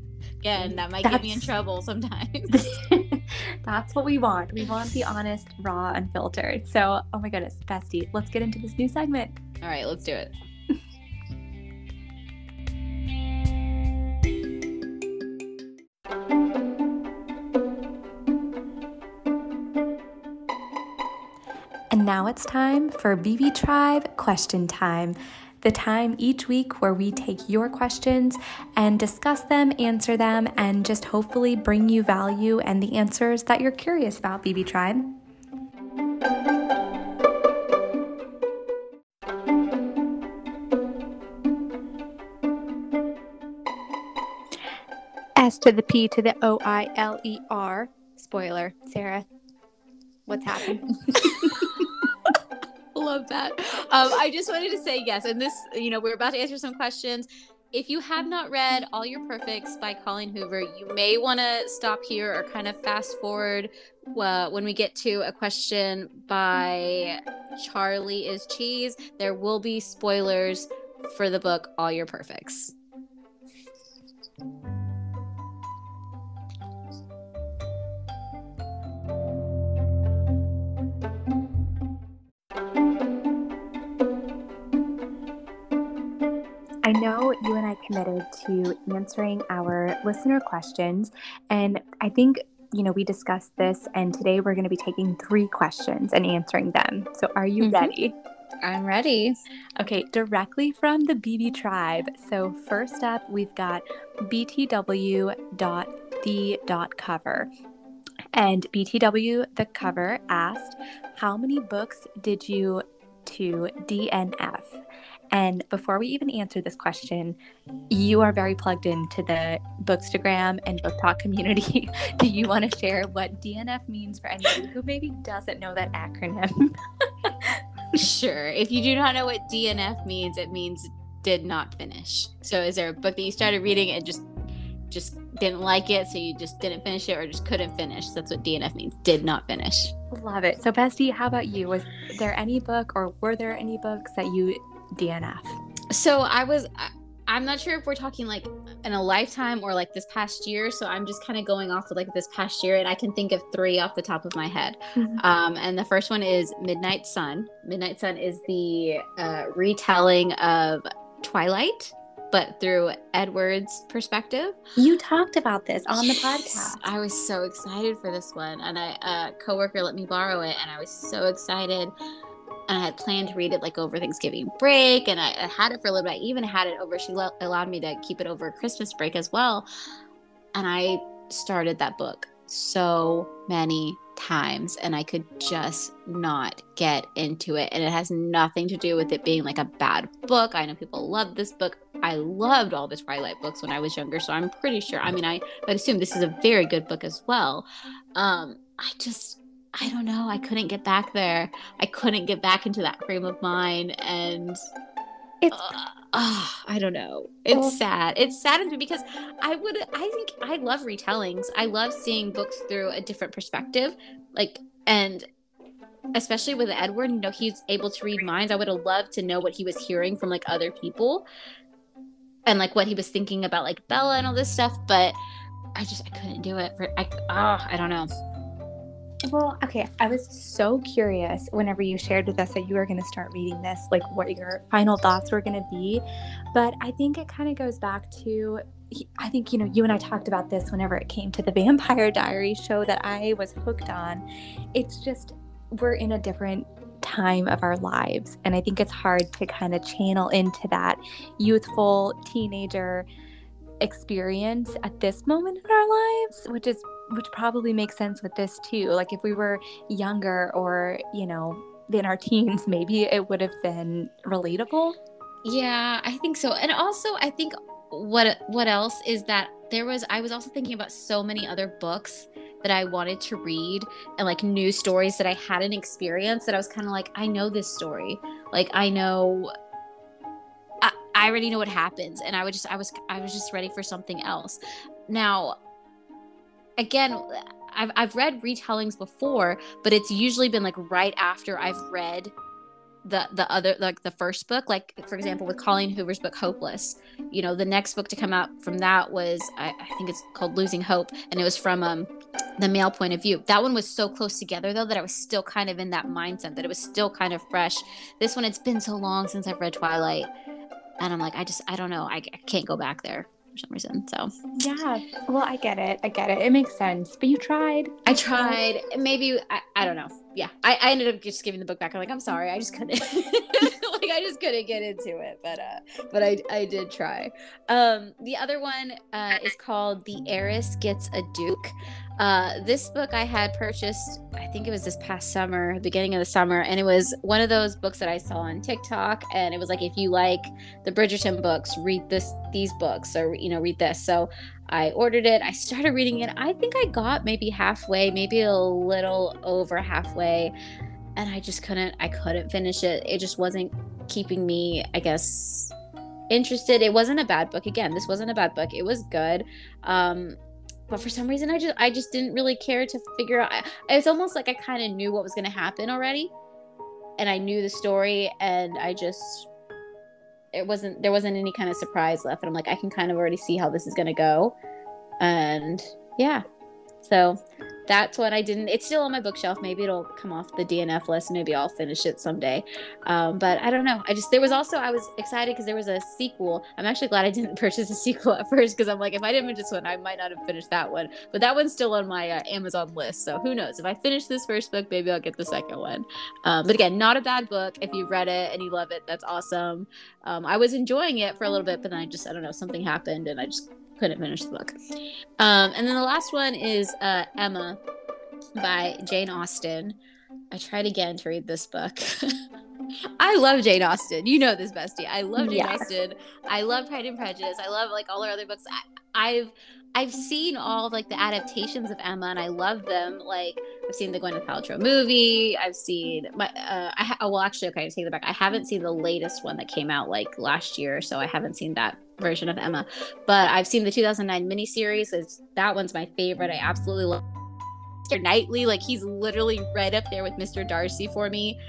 again that might that's, get me in trouble sometimes. That's what we want. We want the honest raw unfiltered. So oh my goodness bestie let's get into this new segment. All right let's do it. And now it's time for BB Tribe Question Time the time each week where we take your questions and discuss them, answer them, and just hopefully bring you value and the answers that you're curious about, BB Tribe. S to the P to the O I L E R. Spoiler, Sarah. What's happened? love that. Um, I just wanted to say yes. And this, you know, we're about to answer some questions. if you have not read All Your Perfects by Colleen Hoover, you may want to stop here or kind of fast forward when we get to a question by Charlie is Cheese. There will be spoilers for the book All Your Perfects. I know you and I committed to answering our listener questions, and I think you know we discussed this, and today we're going to be taking three questions and answering them. So, are you mm-hmm. ready? I'm ready. Okay, directly from the BB tribe. So, first up, we've got btw.the.cover. And BTW, the cover, asked, How many books did you to DNF? And before we even answer this question, you are very plugged into the Bookstagram and BookTok community. Do you want to share what DNF means for anyone who maybe doesn't know that acronym? sure. If you do not know what DNF means, it means did not finish. So is there a book that you started reading and just just didn't like it, so you just didn't finish it or just couldn't finish? That's what DNF means. Did not finish. Love it. So Bestie, how about you? Was there any book or were there any books that you DNF? So I was. I'm not sure if we're talking like in a lifetime or like this past year. So I'm just kind of going off of like this past year, and I can think of three off the top of my head. Mm-hmm. Um, and the first one is Midnight Sun. Midnight Sun is the uh, retelling of Twilight, but through Edward's perspective. You talked about this on the podcast. I was so excited for this one, and I a coworker let me borrow it, and I was so excited and I had planned to read it like over Thanksgiving break, and I, I had it for a little bit. I even had it over. She lo- allowed me to keep it over Christmas break as well, and I started that book so many times, and I could just not get into it. And it has nothing to do with it being like a bad book. I know people love this book. I loved all the Twilight books when I was younger, so I'm pretty sure. I mean, I would assume this is a very good book as well. Um, I just I don't know. I couldn't get back there. I couldn't get back into that frame of mind. And it's, uh, uh, I don't know. It's well, sad. It's sad me because I would, I think I love retellings. I love seeing books through a different perspective. Like, and especially with Edward, you know, he's able to read minds. I would have loved to know what he was hearing from like other people and like what he was thinking about like Bella and all this stuff. But I just, I couldn't do it. For, I, oh, I don't know. Well, okay. I was so curious whenever you shared with us that you were going to start reading this, like what your final thoughts were going to be. But I think it kind of goes back to I think, you know, you and I talked about this whenever it came to the Vampire Diaries show that I was hooked on. It's just, we're in a different time of our lives. And I think it's hard to kind of channel into that youthful teenager experience at this moment in our lives, which is which probably makes sense with this too. Like if we were younger or, you know, in our teens, maybe it would have been relatable. Yeah, I think so. And also I think what what else is that there was I was also thinking about so many other books that I wanted to read and like new stories that I hadn't experienced that I was kind of like I know this story. Like I know I, I already know what happens and I would just I was I was just ready for something else. Now, again, I've I've read retellings before, but it's usually been like right after I've read the the other like the first book like for example with colleen hoover's book hopeless you know the next book to come out from that was I, I, think it's called losing hope and it was from um the male point of view that one was so close together though that i was still kind of in that mindset that it was still kind of fresh this one it's been so long since i've read twilight and i'm like i just i don't know i, I can't go back there for some reason. So yeah, well, I get it. I get it. It makes sense. But you tried. I tried. Maybe I, I don't know. Yeah, I, I ended up just giving the book back. I'm like, I'm sorry, I just couldn't. like I just couldn't get into it. But uh, but I I did try. Um, the other one uh is called The Heiress Gets a Duke. Uh, this book I had purchased, I think it was this past summer, beginning of the summer, and it was one of those books that I saw on TikTok, and it was like, if you like the Bridgerton books, read this these books, or you know, read this. So I ordered it. I started reading it. I think I got maybe halfway, maybe a little over halfway, and I just couldn't. I couldn't finish it. It just wasn't keeping me, I guess, interested. It wasn't a bad book. Again, this wasn't a bad book. It was good. Um, but for some reason, I just I just didn't really care to figure out. It's almost like I kind of knew what was going to happen already, and I knew the story, and I just it wasn't there wasn't any kind of surprise left. And I'm like, I can kind of already see how this is going to go, and yeah. So that's what I didn't. It's still on my bookshelf. Maybe it'll come off the DNF list. Maybe I'll finish it someday. Um, but I don't know. I just there was also I was excited because there was a sequel. I'm actually glad I didn't purchase a sequel at first because I'm like if I didn't finish this one, I might not have finished that one. But that one's still on my uh, Amazon list. So who knows? If I finish this first book, maybe I'll get the second one. Um, but again, not a bad book. If you read it and you love it, that's awesome. Um, I was enjoying it for a little bit, but then I just I don't know something happened and I just couldn't finish the book. Um, and then the last one is uh, Emma by Jane Austen. I tried again to read this book. I love Jane Austen. You know this, bestie. I love Jane yes. Austen. I love Pride and Prejudice. I love like all her other books. I, I've I've seen all like the adaptations of Emma, and I love them. Like I've seen the Gwyneth Paltrow movie. I've seen my. Uh, I ha- well, actually, okay, I take it back. I haven't seen the latest one that came out like last year, so I haven't seen that version of Emma. But I've seen the 2009 miniseries. It's, that one's my favorite. I absolutely love Mr. Knightley. Like he's literally right up there with Mr. Darcy for me.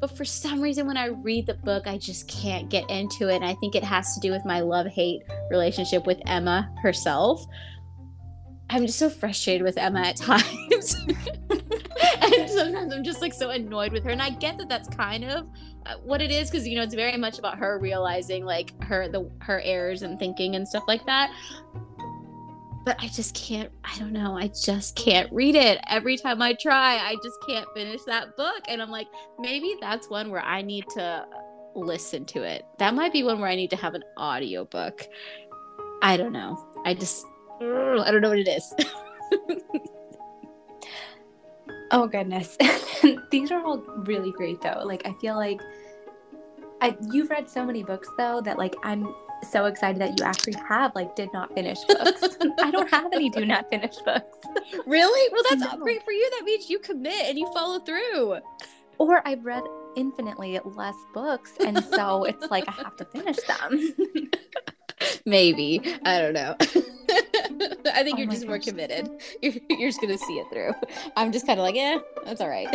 But for some reason, when I read the book, I just can't get into it. And I think it has to do with my love hate relationship with Emma herself. I'm just so frustrated with Emma at times. and sometimes I'm just like so annoyed with her. And I get that that's kind of Uh, what it is because you know it's very much about her realizing like her the her errors and thinking and stuff like that but I just can't, I don't know, I just can't read it. Every time I try, I just can't finish that book. And I'm like, maybe that's one where I need to listen to it. That might be one where I need to have an audiobook. I don't know. I just, I don't know what it is. oh, goodness. These are all really great, though. Like, I feel like I, you've read so many books, though, that like I'm so excited that you actually have like did not finish books. I don't have any do not finish books. Really? Well, that's no. great for you. That means you commit and you follow through. Or I've read infinitely less books, and so it's like I have to finish them. Maybe I don't know. I think oh you're just gosh. more committed. You're, you're just gonna see it through. I'm just kind of like, yeah, that's all right.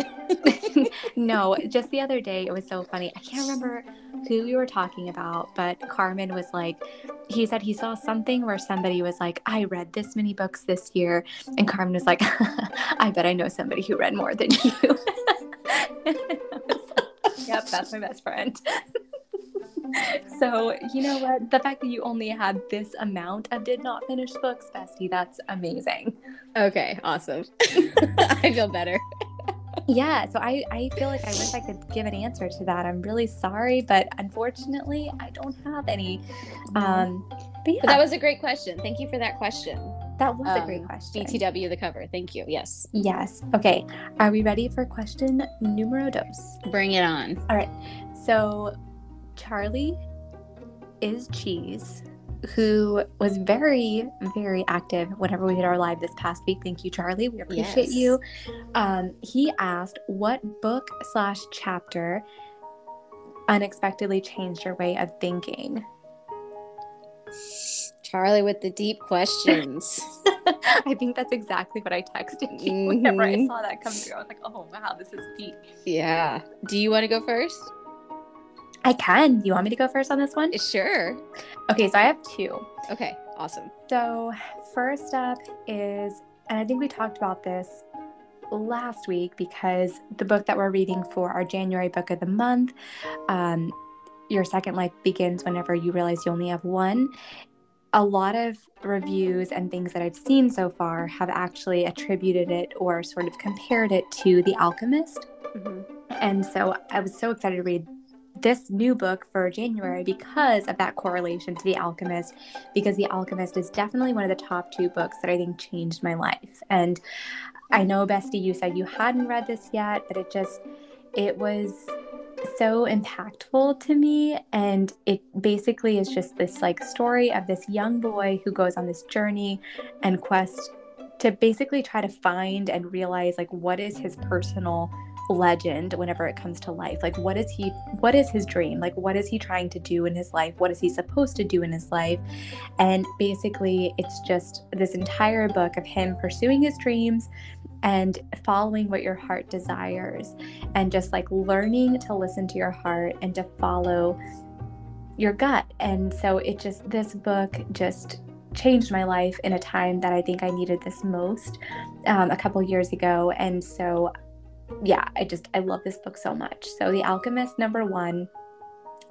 no, just the other day, it was so funny. I can't remember who we were talking about, but Carmen was like, he said he saw something where somebody was like, I read this many books this year. And Carmen was like, I bet I know somebody who read more than you. yep, that's my best friend. so, you know what? The fact that you only had this amount of did not finish books, bestie, that's amazing. Okay, awesome. I feel better. Yeah so I, I feel like i wish i could give an answer to that. I'm really sorry but unfortunately i don't have any. Um but yeah. But that was a great question. Thank you for that question. That was um, a great um, question. Btw the cover. Thank you. Yes. Yes. Okay. Are we ready for question numero dos? Bring it on. All right. So charlie is cheese who was very, very active whenever we did our live this past week. Thank you, Charlie. We appreciate yes. you. Um, he asked, What book slash chapter unexpectedly changed your way of thinking? Charlie with the deep questions. I think that's exactly what I texted you mm-hmm. whenever I saw that come through. I was like, oh wow, this is deep. Yeah. Do you want to go first? I can. Do You want me to go first on this one? Sure. Okay, so I have two. Okay, awesome. So, first up is, and I think we talked about this last week because the book that we're reading for our January book of the month, um, Your Second Life Begins Whenever You Realize You Only Have One. A lot of reviews and things that I've seen so far have actually attributed it or sort of compared it to The Alchemist. Mm-hmm. And so I was so excited to read this new book for January because of that correlation to The Alchemist, because The Alchemist is definitely one of the top two books that I think changed my life. And I know, Bestie, you said you hadn't read this yet, but it just, it was so impactful to me. And it basically is just this like story of this young boy who goes on this journey and quest to basically try to find and realize like what is his personal legend whenever it comes to life. Like what is he what is his dream? Like what is he trying to do in his life? What is he supposed to do in his life? And basically it's just this entire book of him pursuing his dreams and following what your heart desires and just like learning to listen to your heart and to follow your gut. And so it just this book just changed my life in a time that I think I needed this most um, a couple years ago. And so, yeah, I just, I love this book so much. So, The Alchemist, number one.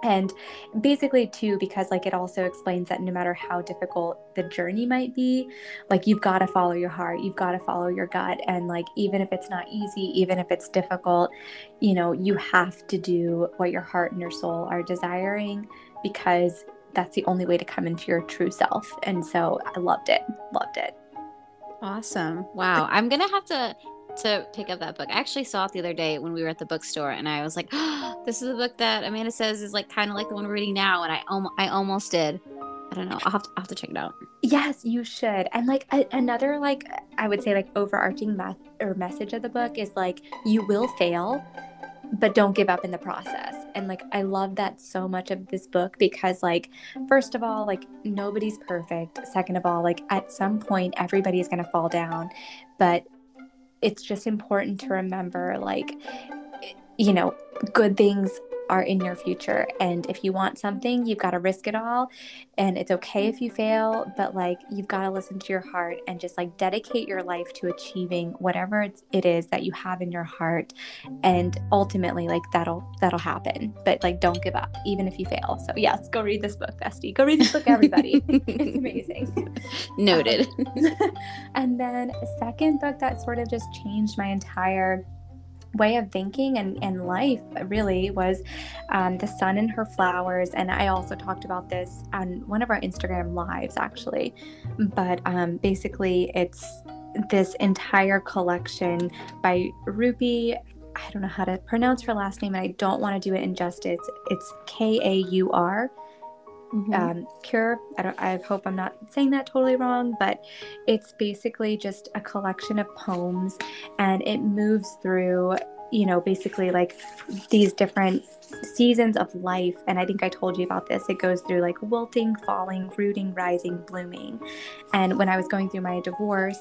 And basically, too, because like it also explains that no matter how difficult the journey might be, like you've got to follow your heart, you've got to follow your gut. And like, even if it's not easy, even if it's difficult, you know, you have to do what your heart and your soul are desiring because that's the only way to come into your true self. And so I loved it. Loved it. Awesome. Wow. I'm going to have to to pick up that book. I actually saw it the other day when we were at the bookstore and I was like, oh, this is a book that Amanda says is like kind of like the one we're reading now and I om- I almost did. I don't know. I'll have, to, I'll have to check it out. Yes, you should. And like a, another like I would say like overarching math or message of the book is like you will fail but don't give up in the process. And like I love that so much of this book because like first of all, like nobody's perfect. Second of all, like at some point everybody's going to fall down, but it's just important to remember like you know, good things are in your future. And if you want something, you've got to risk it all. And it's okay if you fail, but like you've got to listen to your heart and just like dedicate your life to achieving whatever it's, it is that you have in your heart. And ultimately, like that'll that'll happen. But like don't give up, even if you fail. So yes, go read this book, Bestie. Go read this book, everybody. it's amazing. Noted. Um, and then a second book that sort of just changed my entire way of thinking and, and life really was um, the sun and her flowers. And i also talked about this on one of our instagram lives actually. But um, basically it's this entire collection by rupi. I don't know how to pronounce her last name and i don't want to do it injustice. It's k-a-u-r Mm-hmm. Um, cure. I don't. I hope I'm not saying that totally wrong, but it's basically just a collection of poems, and it moves through, you know, basically like these different seasons of life. And I think I told you about this. It goes through like wilting, falling, rooting, rising, blooming. And when I was going through my divorce,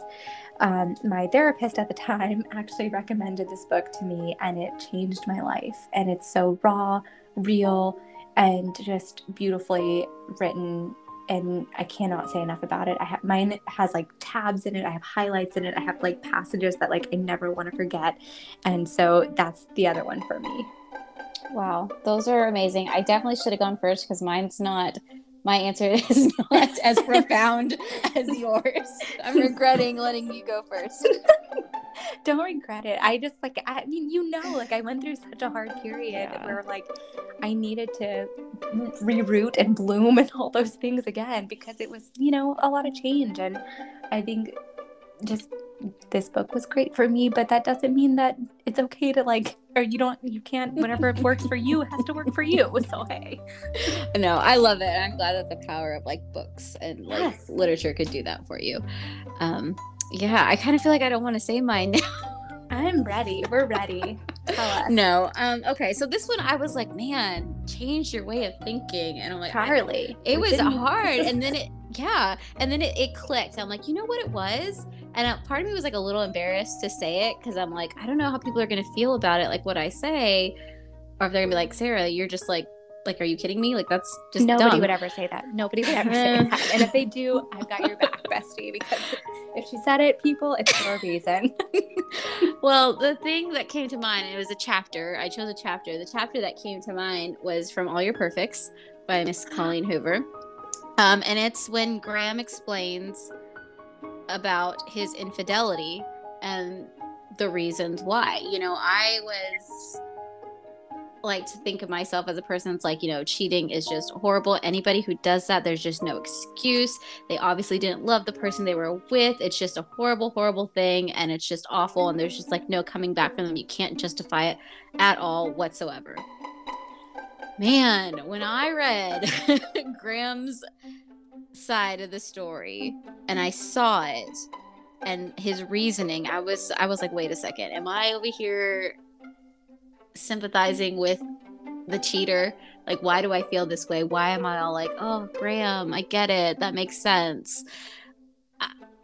um, my therapist at the time actually recommended this book to me, and it changed my life. And it's so raw, real and just beautifully written and I cannot say enough about it. I have mine has like tabs in it. I have highlights in it. I have like passages that like I never want to forget. And so that's the other one for me. Wow, those are amazing. I definitely should have gone first because mine's not my answer is not as profound as yours. I'm regretting letting you go first. Don't regret it. I just like I mean, you know, like I went through such a hard period yeah. where like I needed to reroot and bloom and all those things again because it was, you know, a lot of change and I think just this book was great for me, but that doesn't mean that it's okay to like, or you don't, you can't, whatever it works for you, has to work for you. So, hey. No, I love it. I'm glad that the power of like books and like yes. literature could do that for you. Um, yeah, I kind of feel like I don't want to say mine now. I'm ready. We're ready. Tell us. No. Um, okay. So this one I was like, man, change your way of thinking. And I'm like, Charlie. It was hard. and then it yeah. And then it, it clicked. I'm like, you know what it was? And uh, part of me was like a little embarrassed to say it because I'm like, I don't know how people are gonna feel about it, like what I say, or if they're gonna be like, Sarah, you're just like like are you kidding me? Like that's just nobody dumb. would ever say that. Nobody would ever say that. And if they do i've got your back bestie because if she said it people it's for a reason. Well the thing that came to mind it was a chapter. I chose a chapter. The chapter that came to mind was from all your perfects by miss colleen hoover. Um, and it's when graham explains about his infidelity and the reasons why you know i was like to think of myself as a person that's like, you know, cheating is just horrible. Anybody who does that, there's just no excuse. They obviously didn't love the person they were with. It's just a horrible, horrible thing. And it's just awful. And there's just like no coming back from them. You can't justify it at all whatsoever. Man, when I read Graham's side of the story and I saw it and his reasoning, I was I was like, wait a second, am I over here sympathizing with the cheater. Like, why do I feel this way? Why am I all like, oh, Graham, I get it. That makes sense.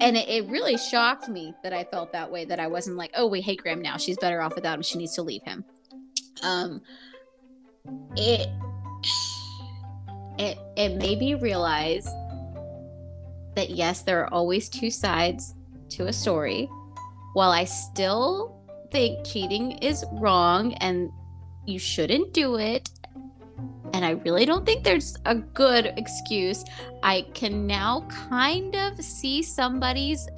And it, it really shocked me that I felt that way, that I wasn't like, oh, we hate Graham now. She's better off without him. She needs to leave him. Um, it, it, it made me realize that yes, there are always two sides to a story. While I still think cheating is wrong and you shouldn't do it, and I really don't think there's a good excuse, I can now kind of see somebody's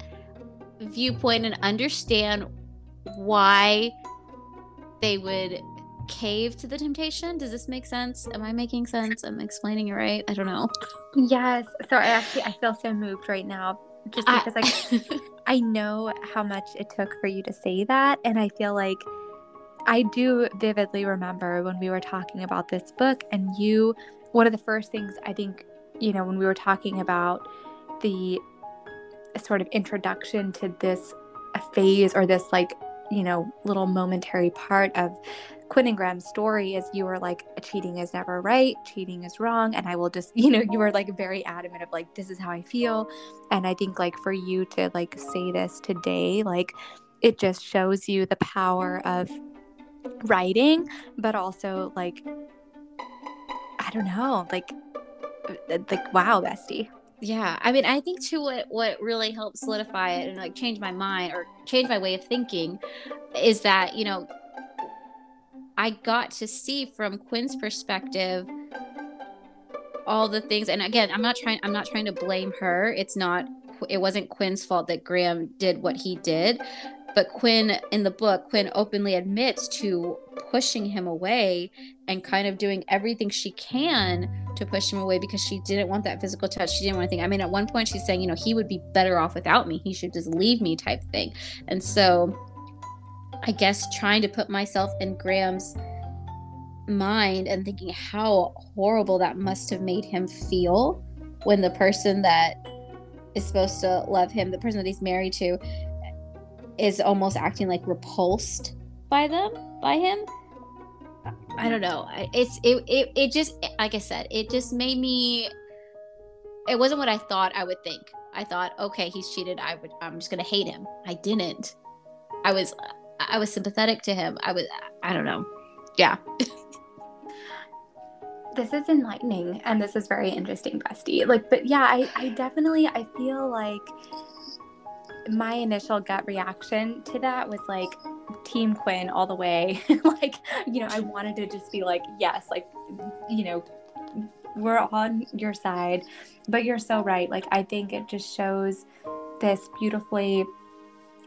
viewpoint and understand why they would cave to the temptation. Does this make sense? Am I making sense? Am I explaining it right? I don't know. Yes. So I actually I feel so moved right now just because I I know how much it took for you to say that and I feel like I do vividly remember when we were talking about this book and you one of the first things I think, you know, when we were talking about the sort of introduction to this phase or this like you know little momentary part of Quinn and Graham's story is you were like, cheating is never right, cheating is wrong. And I will just, you know, you were like very adamant of like, this is how I feel. And I think like for you to like say this today, like it just shows you the power of writing, but also like, I don't know, like, uh, like, wow, bestie. Yeah, I mean, I think too what what really helped solidify it and like change my mind or change my way of thinking is that you know I got to see from Quinn's perspective all the things and again I'm not trying I'm not trying to blame her. It's not it wasn't Quinn's fault that Graham did what he did but Quinn in the book Quinn openly admits to pushing him away and kind of doing everything she can to push him away because she didn't want that physical touch. She didn't want anything. I mean at one point she's saying you know he would be better off without me. He should just leave me type thing. And so I guess trying to put myself in Graham's mind and thinking how horrible that must have made him feel when the person that is supposed to love him, the person that he's married to, is almost acting like repulsed by them, by him. I don't know. It's it, it it just like I said, it just made me it wasn't what I thought I would think. I thought, okay, he's cheated. I would I'm just going to hate him. I didn't. I was I was sympathetic to him. I was, I don't know. Yeah. this is enlightening and this is very interesting, bestie. Like, but yeah, I, I definitely, I feel like my initial gut reaction to that was like team quinn all the way like you know i wanted to just be like yes like you know we're on your side but you're so right like i think it just shows this beautifully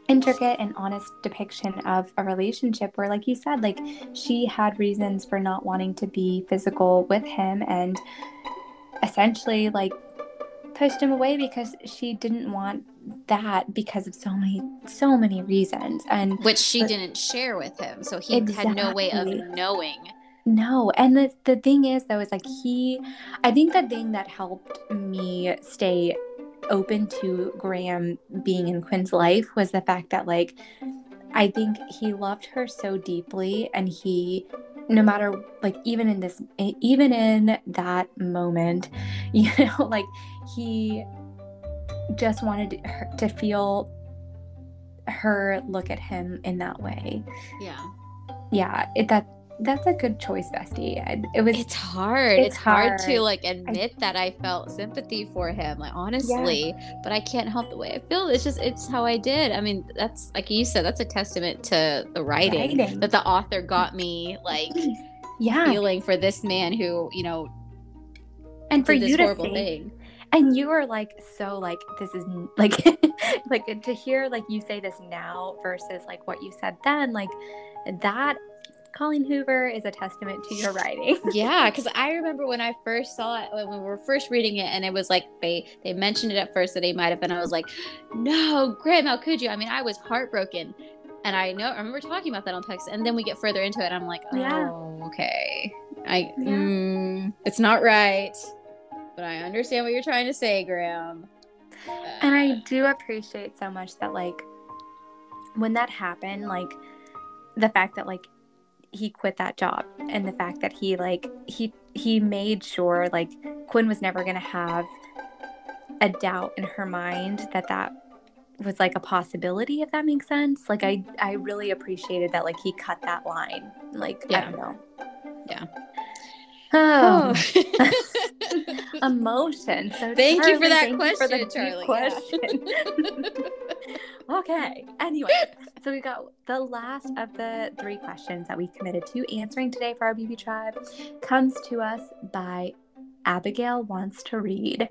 intricate and honest depiction of a relationship where like you said like she had reasons for not wanting to be physical with him and essentially like pushed him away because she didn't want that because of so many so many reasons. And which she but, didn't share with him. So he exactly. had no way of knowing. No. And the the thing is though is like he i think the thing that helped me stay open to Graham being in Quinn's life was the fact that, like, I think he loved her so deeply, and he, no matter, like, even in this, even in that moment, you know, like, he just wanted her to feel her look at him in that way. Yeah. Yeah. It, that that's a good choice, bestie. It was. It's hard. It's, it's hard. hard. to like admit I, that I felt sympathy for him. Like honestly, yeah. but I can't help the way I feel. It's just it's how I did. I mean, that's like you said. That's a testament to the writing, writing. that the author got me like mm-hmm. yeah feeling for this man who you know and for you to say, thing. And you were like so like this is like like to hear like you say this now versus like what you said then like that Colleen Hoover is a testament to your writing. yeah, because I remember when I first saw it when we were first reading it, and it was like they they mentioned it at first that they might have been. I was like, no, Graham, how could you? I mean, I was heartbroken, and I know I remember talking about that on text, and then we get further into it, I'm like, oh, yeah. okay, I yeah. mm, it's not right, but I understand what you're trying to say, Graham. And I do appreciate so much that like when that happened, like the fact that like he quit that job and the fact that he like he he made sure like Quinn was never going to have a doubt in her mind that that was like a possibility if that makes sense like i i really appreciated that like he cut that line like yeah. i don't know yeah oh, emotion so thank charlie, you for that question for charlie question. Yeah. okay anyway so we got the last of the three questions that we committed to answering today for our bb tribe comes to us by abigail wants to read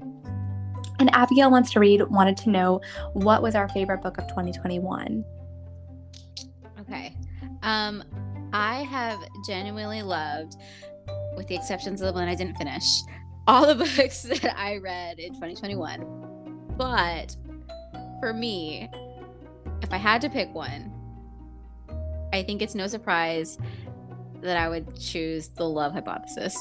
and Abigail wants to read, wanted to know what was our favorite book of 2021. Okay. Um, I have genuinely loved, with the exceptions of the one I didn't finish, all the books that I read in 2021. But for me, I had to pick one, I think it's no surprise that I would choose The Love Hypothesis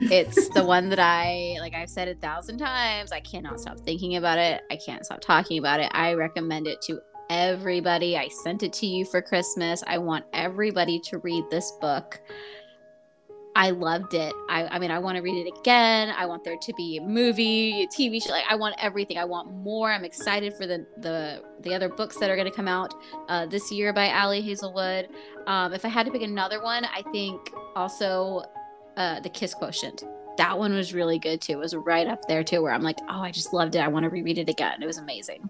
it's the one that I like I've said a thousand times. I cannot stop thinking about it. I can't stop talking about it. I recommend it to everybody. I sent it to you for Christmas. I want everybody to read this book. I loved it. I, I mean, I want to read it again. I want there to be a movie, a TV show. Like, I want everything. I want more. I'm excited for the the the other books that are going to come out uh, this year by Ali Hazelwood. Um, if I had to pick another one, I think also uh, the Kiss Quotient. That one was really good too. It was right up there too, where I'm like, oh, I just loved it. I want to reread it again. It was amazing.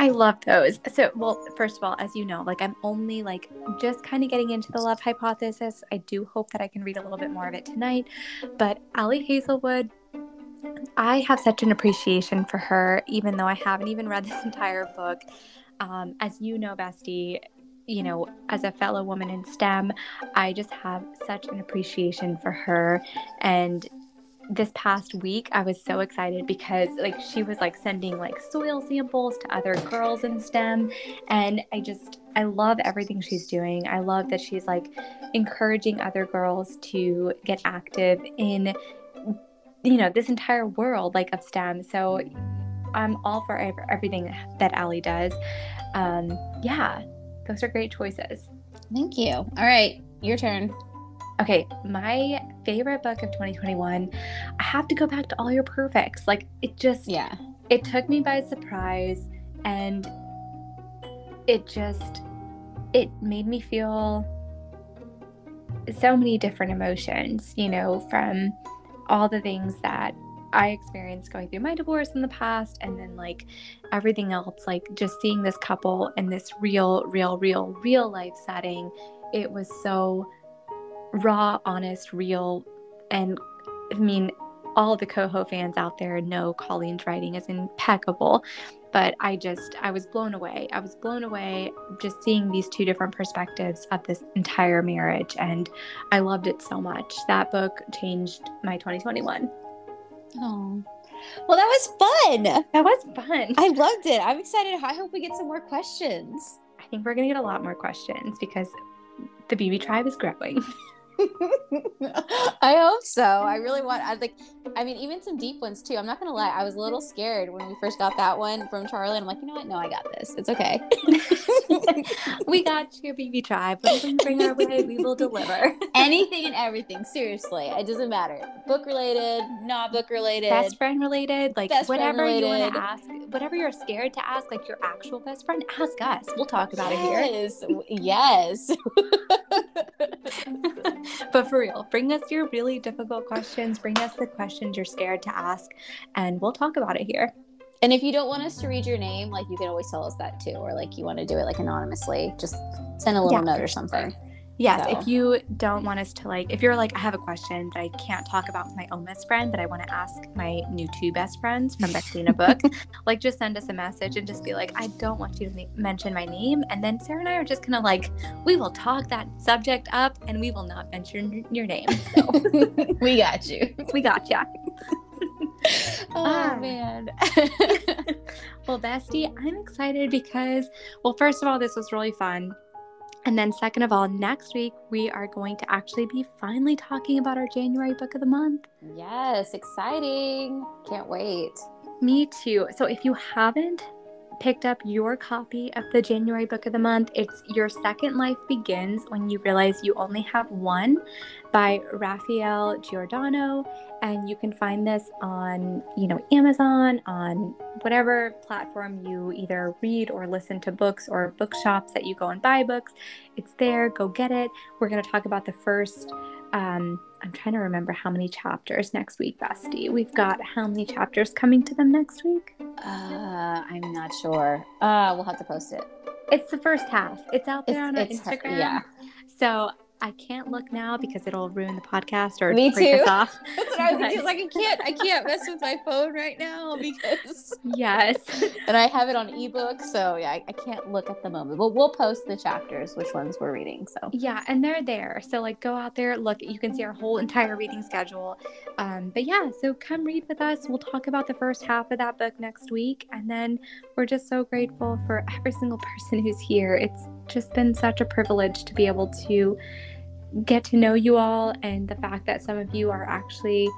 I love those. So, well, first of all, as you know, like I'm only like just kind of getting into the love hypothesis. I do hope that I can read a little bit more of it tonight. But Ali Hazelwood, I have such an appreciation for her, even though I haven't even read this entire book. Um, as you know, Bestie, you know, as a fellow woman in STEM, I just have such an appreciation for her. And this past week, I was so excited because, like, she was like sending like soil samples to other girls in STEM. And I just, I love everything she's doing. I love that she's like encouraging other girls to get active in, you know, this entire world like of STEM. So I'm all for everything that Ali does. Um, yeah, those are great choices. Thank you. All right, your turn. Okay, my favorite book of 2021, I have to go back to All Your Perfects. Like it just yeah. It took me by surprise and it just it made me feel so many different emotions, you know, from all the things that I experienced going through my divorce in the past and then like everything else, like just seeing this couple in this real, real, real, real life setting, it was so raw, honest, real. And I mean, all the Coho fans out there know Colleen's writing is impeccable. But I just, I was blown away. I was blown away just seeing these two different perspectives of this entire marriage. And I loved it so much. That book changed my 2021. Oh. Well, that was fun. That was fun. I loved it. I'm excited. I hope we get some more questions. I think we're going to get a lot more questions because the BB tribe is growing. I hope so. I really want. I like. I mean, even some deep ones too. I'm not gonna lie. I was a little scared when we first got that one from Charlie. And I'm like, you know what? No, I got this. It's okay. we got your BB tribe. Whatever you bring our way, we will deliver. Anything and everything. Seriously, it doesn't matter. Book related, not book related, best friend related, like best whatever you want to ask, whatever you're scared to ask, like your actual best friend, ask us. We'll talk about yes. it here. Yes. but for real, bring us your really difficult questions. Bring us the questions you're scared to ask, and we'll talk about it here. And if you don't want us to read your name, like you can always tell us that too, or like you want to do it like anonymously, just send a little yeah, note or something. Yes, so. if you don't want us to like, if you're like, I have a question that I can't talk about with my own best friend, but I want to ask my new two best friends from Bestie in a Book, like just send us a message and just be like, I don't want you to mention my name. And then Sarah and I are just gonna like, we will talk that subject up and we will not mention your name. So we got you. We got you. oh ah. man. well, Bestie, I'm excited because, well, first of all, this was really fun. And then, second of all, next week we are going to actually be finally talking about our January book of the month. Yes, exciting. Can't wait. Me too. So, if you haven't picked up your copy of the January book of the month. It's Your Second Life Begins When You Realize You Only Have One by Raphael Giordano. And you can find this on, you know, Amazon, on whatever platform you either read or listen to books or bookshops that you go and buy books. It's there. Go get it. We're going to talk about the first um, I'm trying to remember how many chapters next week, Bestie. We've got how many chapters coming to them next week? Uh, I'm not sure. Uh, we'll have to post it. It's the first half. It's out there It's- on our it's her- Instagram. yeah. So I can't look now because it'll ruin the podcast or Me break too. us off. That's what I was thinking. Like, I can't, I can't mess with my phone right now because, yes. and I have it on ebook, so yeah, I, I can't look at the moment. But we'll post the chapters, which ones we're reading. So Yeah, and they're there. So like go out there, look, you can see our whole entire reading schedule. Um, but yeah, so come read with us. We'll talk about the first half of that book next week. And then we're just so grateful for every single person who's here. It's just been such a privilege to be able to get to know you all and the fact that some of you are actually,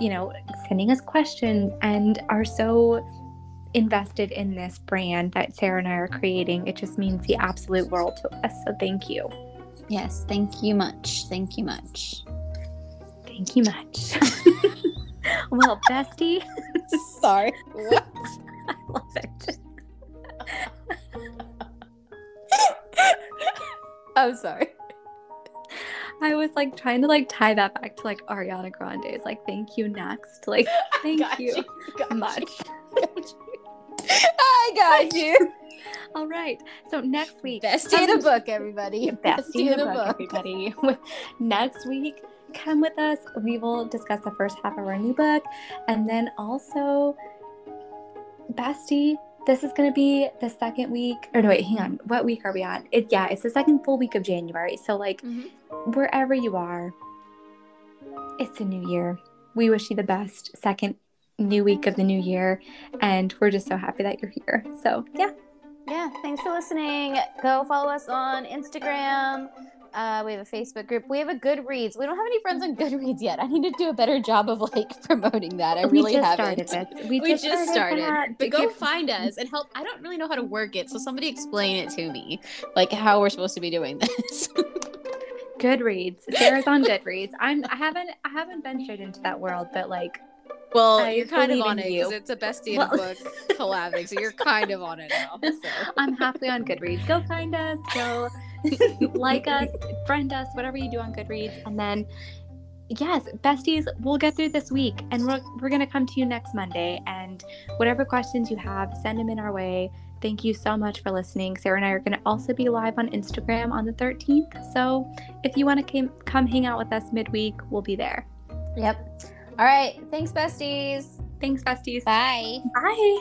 you know, sending us questions and are so invested in this brand that Sarah and I are creating. It just means the absolute world to us. So thank you. yes, thank you much. Thank you much. Thank you much. well, bestie, Sorry. What? I love it. I'm sorry. I was like trying to like tie that back to like Ariana Grande's like thank you next. Like thank you, Got much. I got you. All right. So next week, Bestie um in a book, everybody. bestie in a book, everybody. next week, come with us. We will discuss the first half of our new book, and then also, bestie. This is going to be the second week. Or no, wait, hang on. What week are we on? It yeah, it's the second full week of January. So like. Mhm. wherever you are, it's a new year. We wish you the best second new week of the new year, and we're just so happy that you're here. So, yeah, Yeah, thanks for listening. Go follow us on Instagram. Uh, we have a Facebook group. We have a Goodreads. We don't have any friends on Goodreads yet. I need to do a better job of like promoting that. I really haven't. started this. We, just started, that. but go find us and help. I don't really know how to work it, so somebody explain it to me, like how we're supposed to be doing this. Goodreads. Sarah's on Goodreads. I'm. I haven't. I haven't ventured into that world, but like, well, I you're kind of on it because it's a bestie Well- a book collabing, so you're kind of on it now. So. I'm halfway on Goodreads. Go find us. Go like us, friend us, whatever you do on Goodreads, and then. Yes, besties, we'll get through this week and we're, we're going to come to you next Monday. And whatever questions you have, send them in our way. Thank you so much for listening. Sarah and I are going to also be live on Instagram on the 13th. So if you want to come hang out with us midweek, we'll be there. Yep. All right. Thanks, besties. Thanks, besties. Bye. Bye.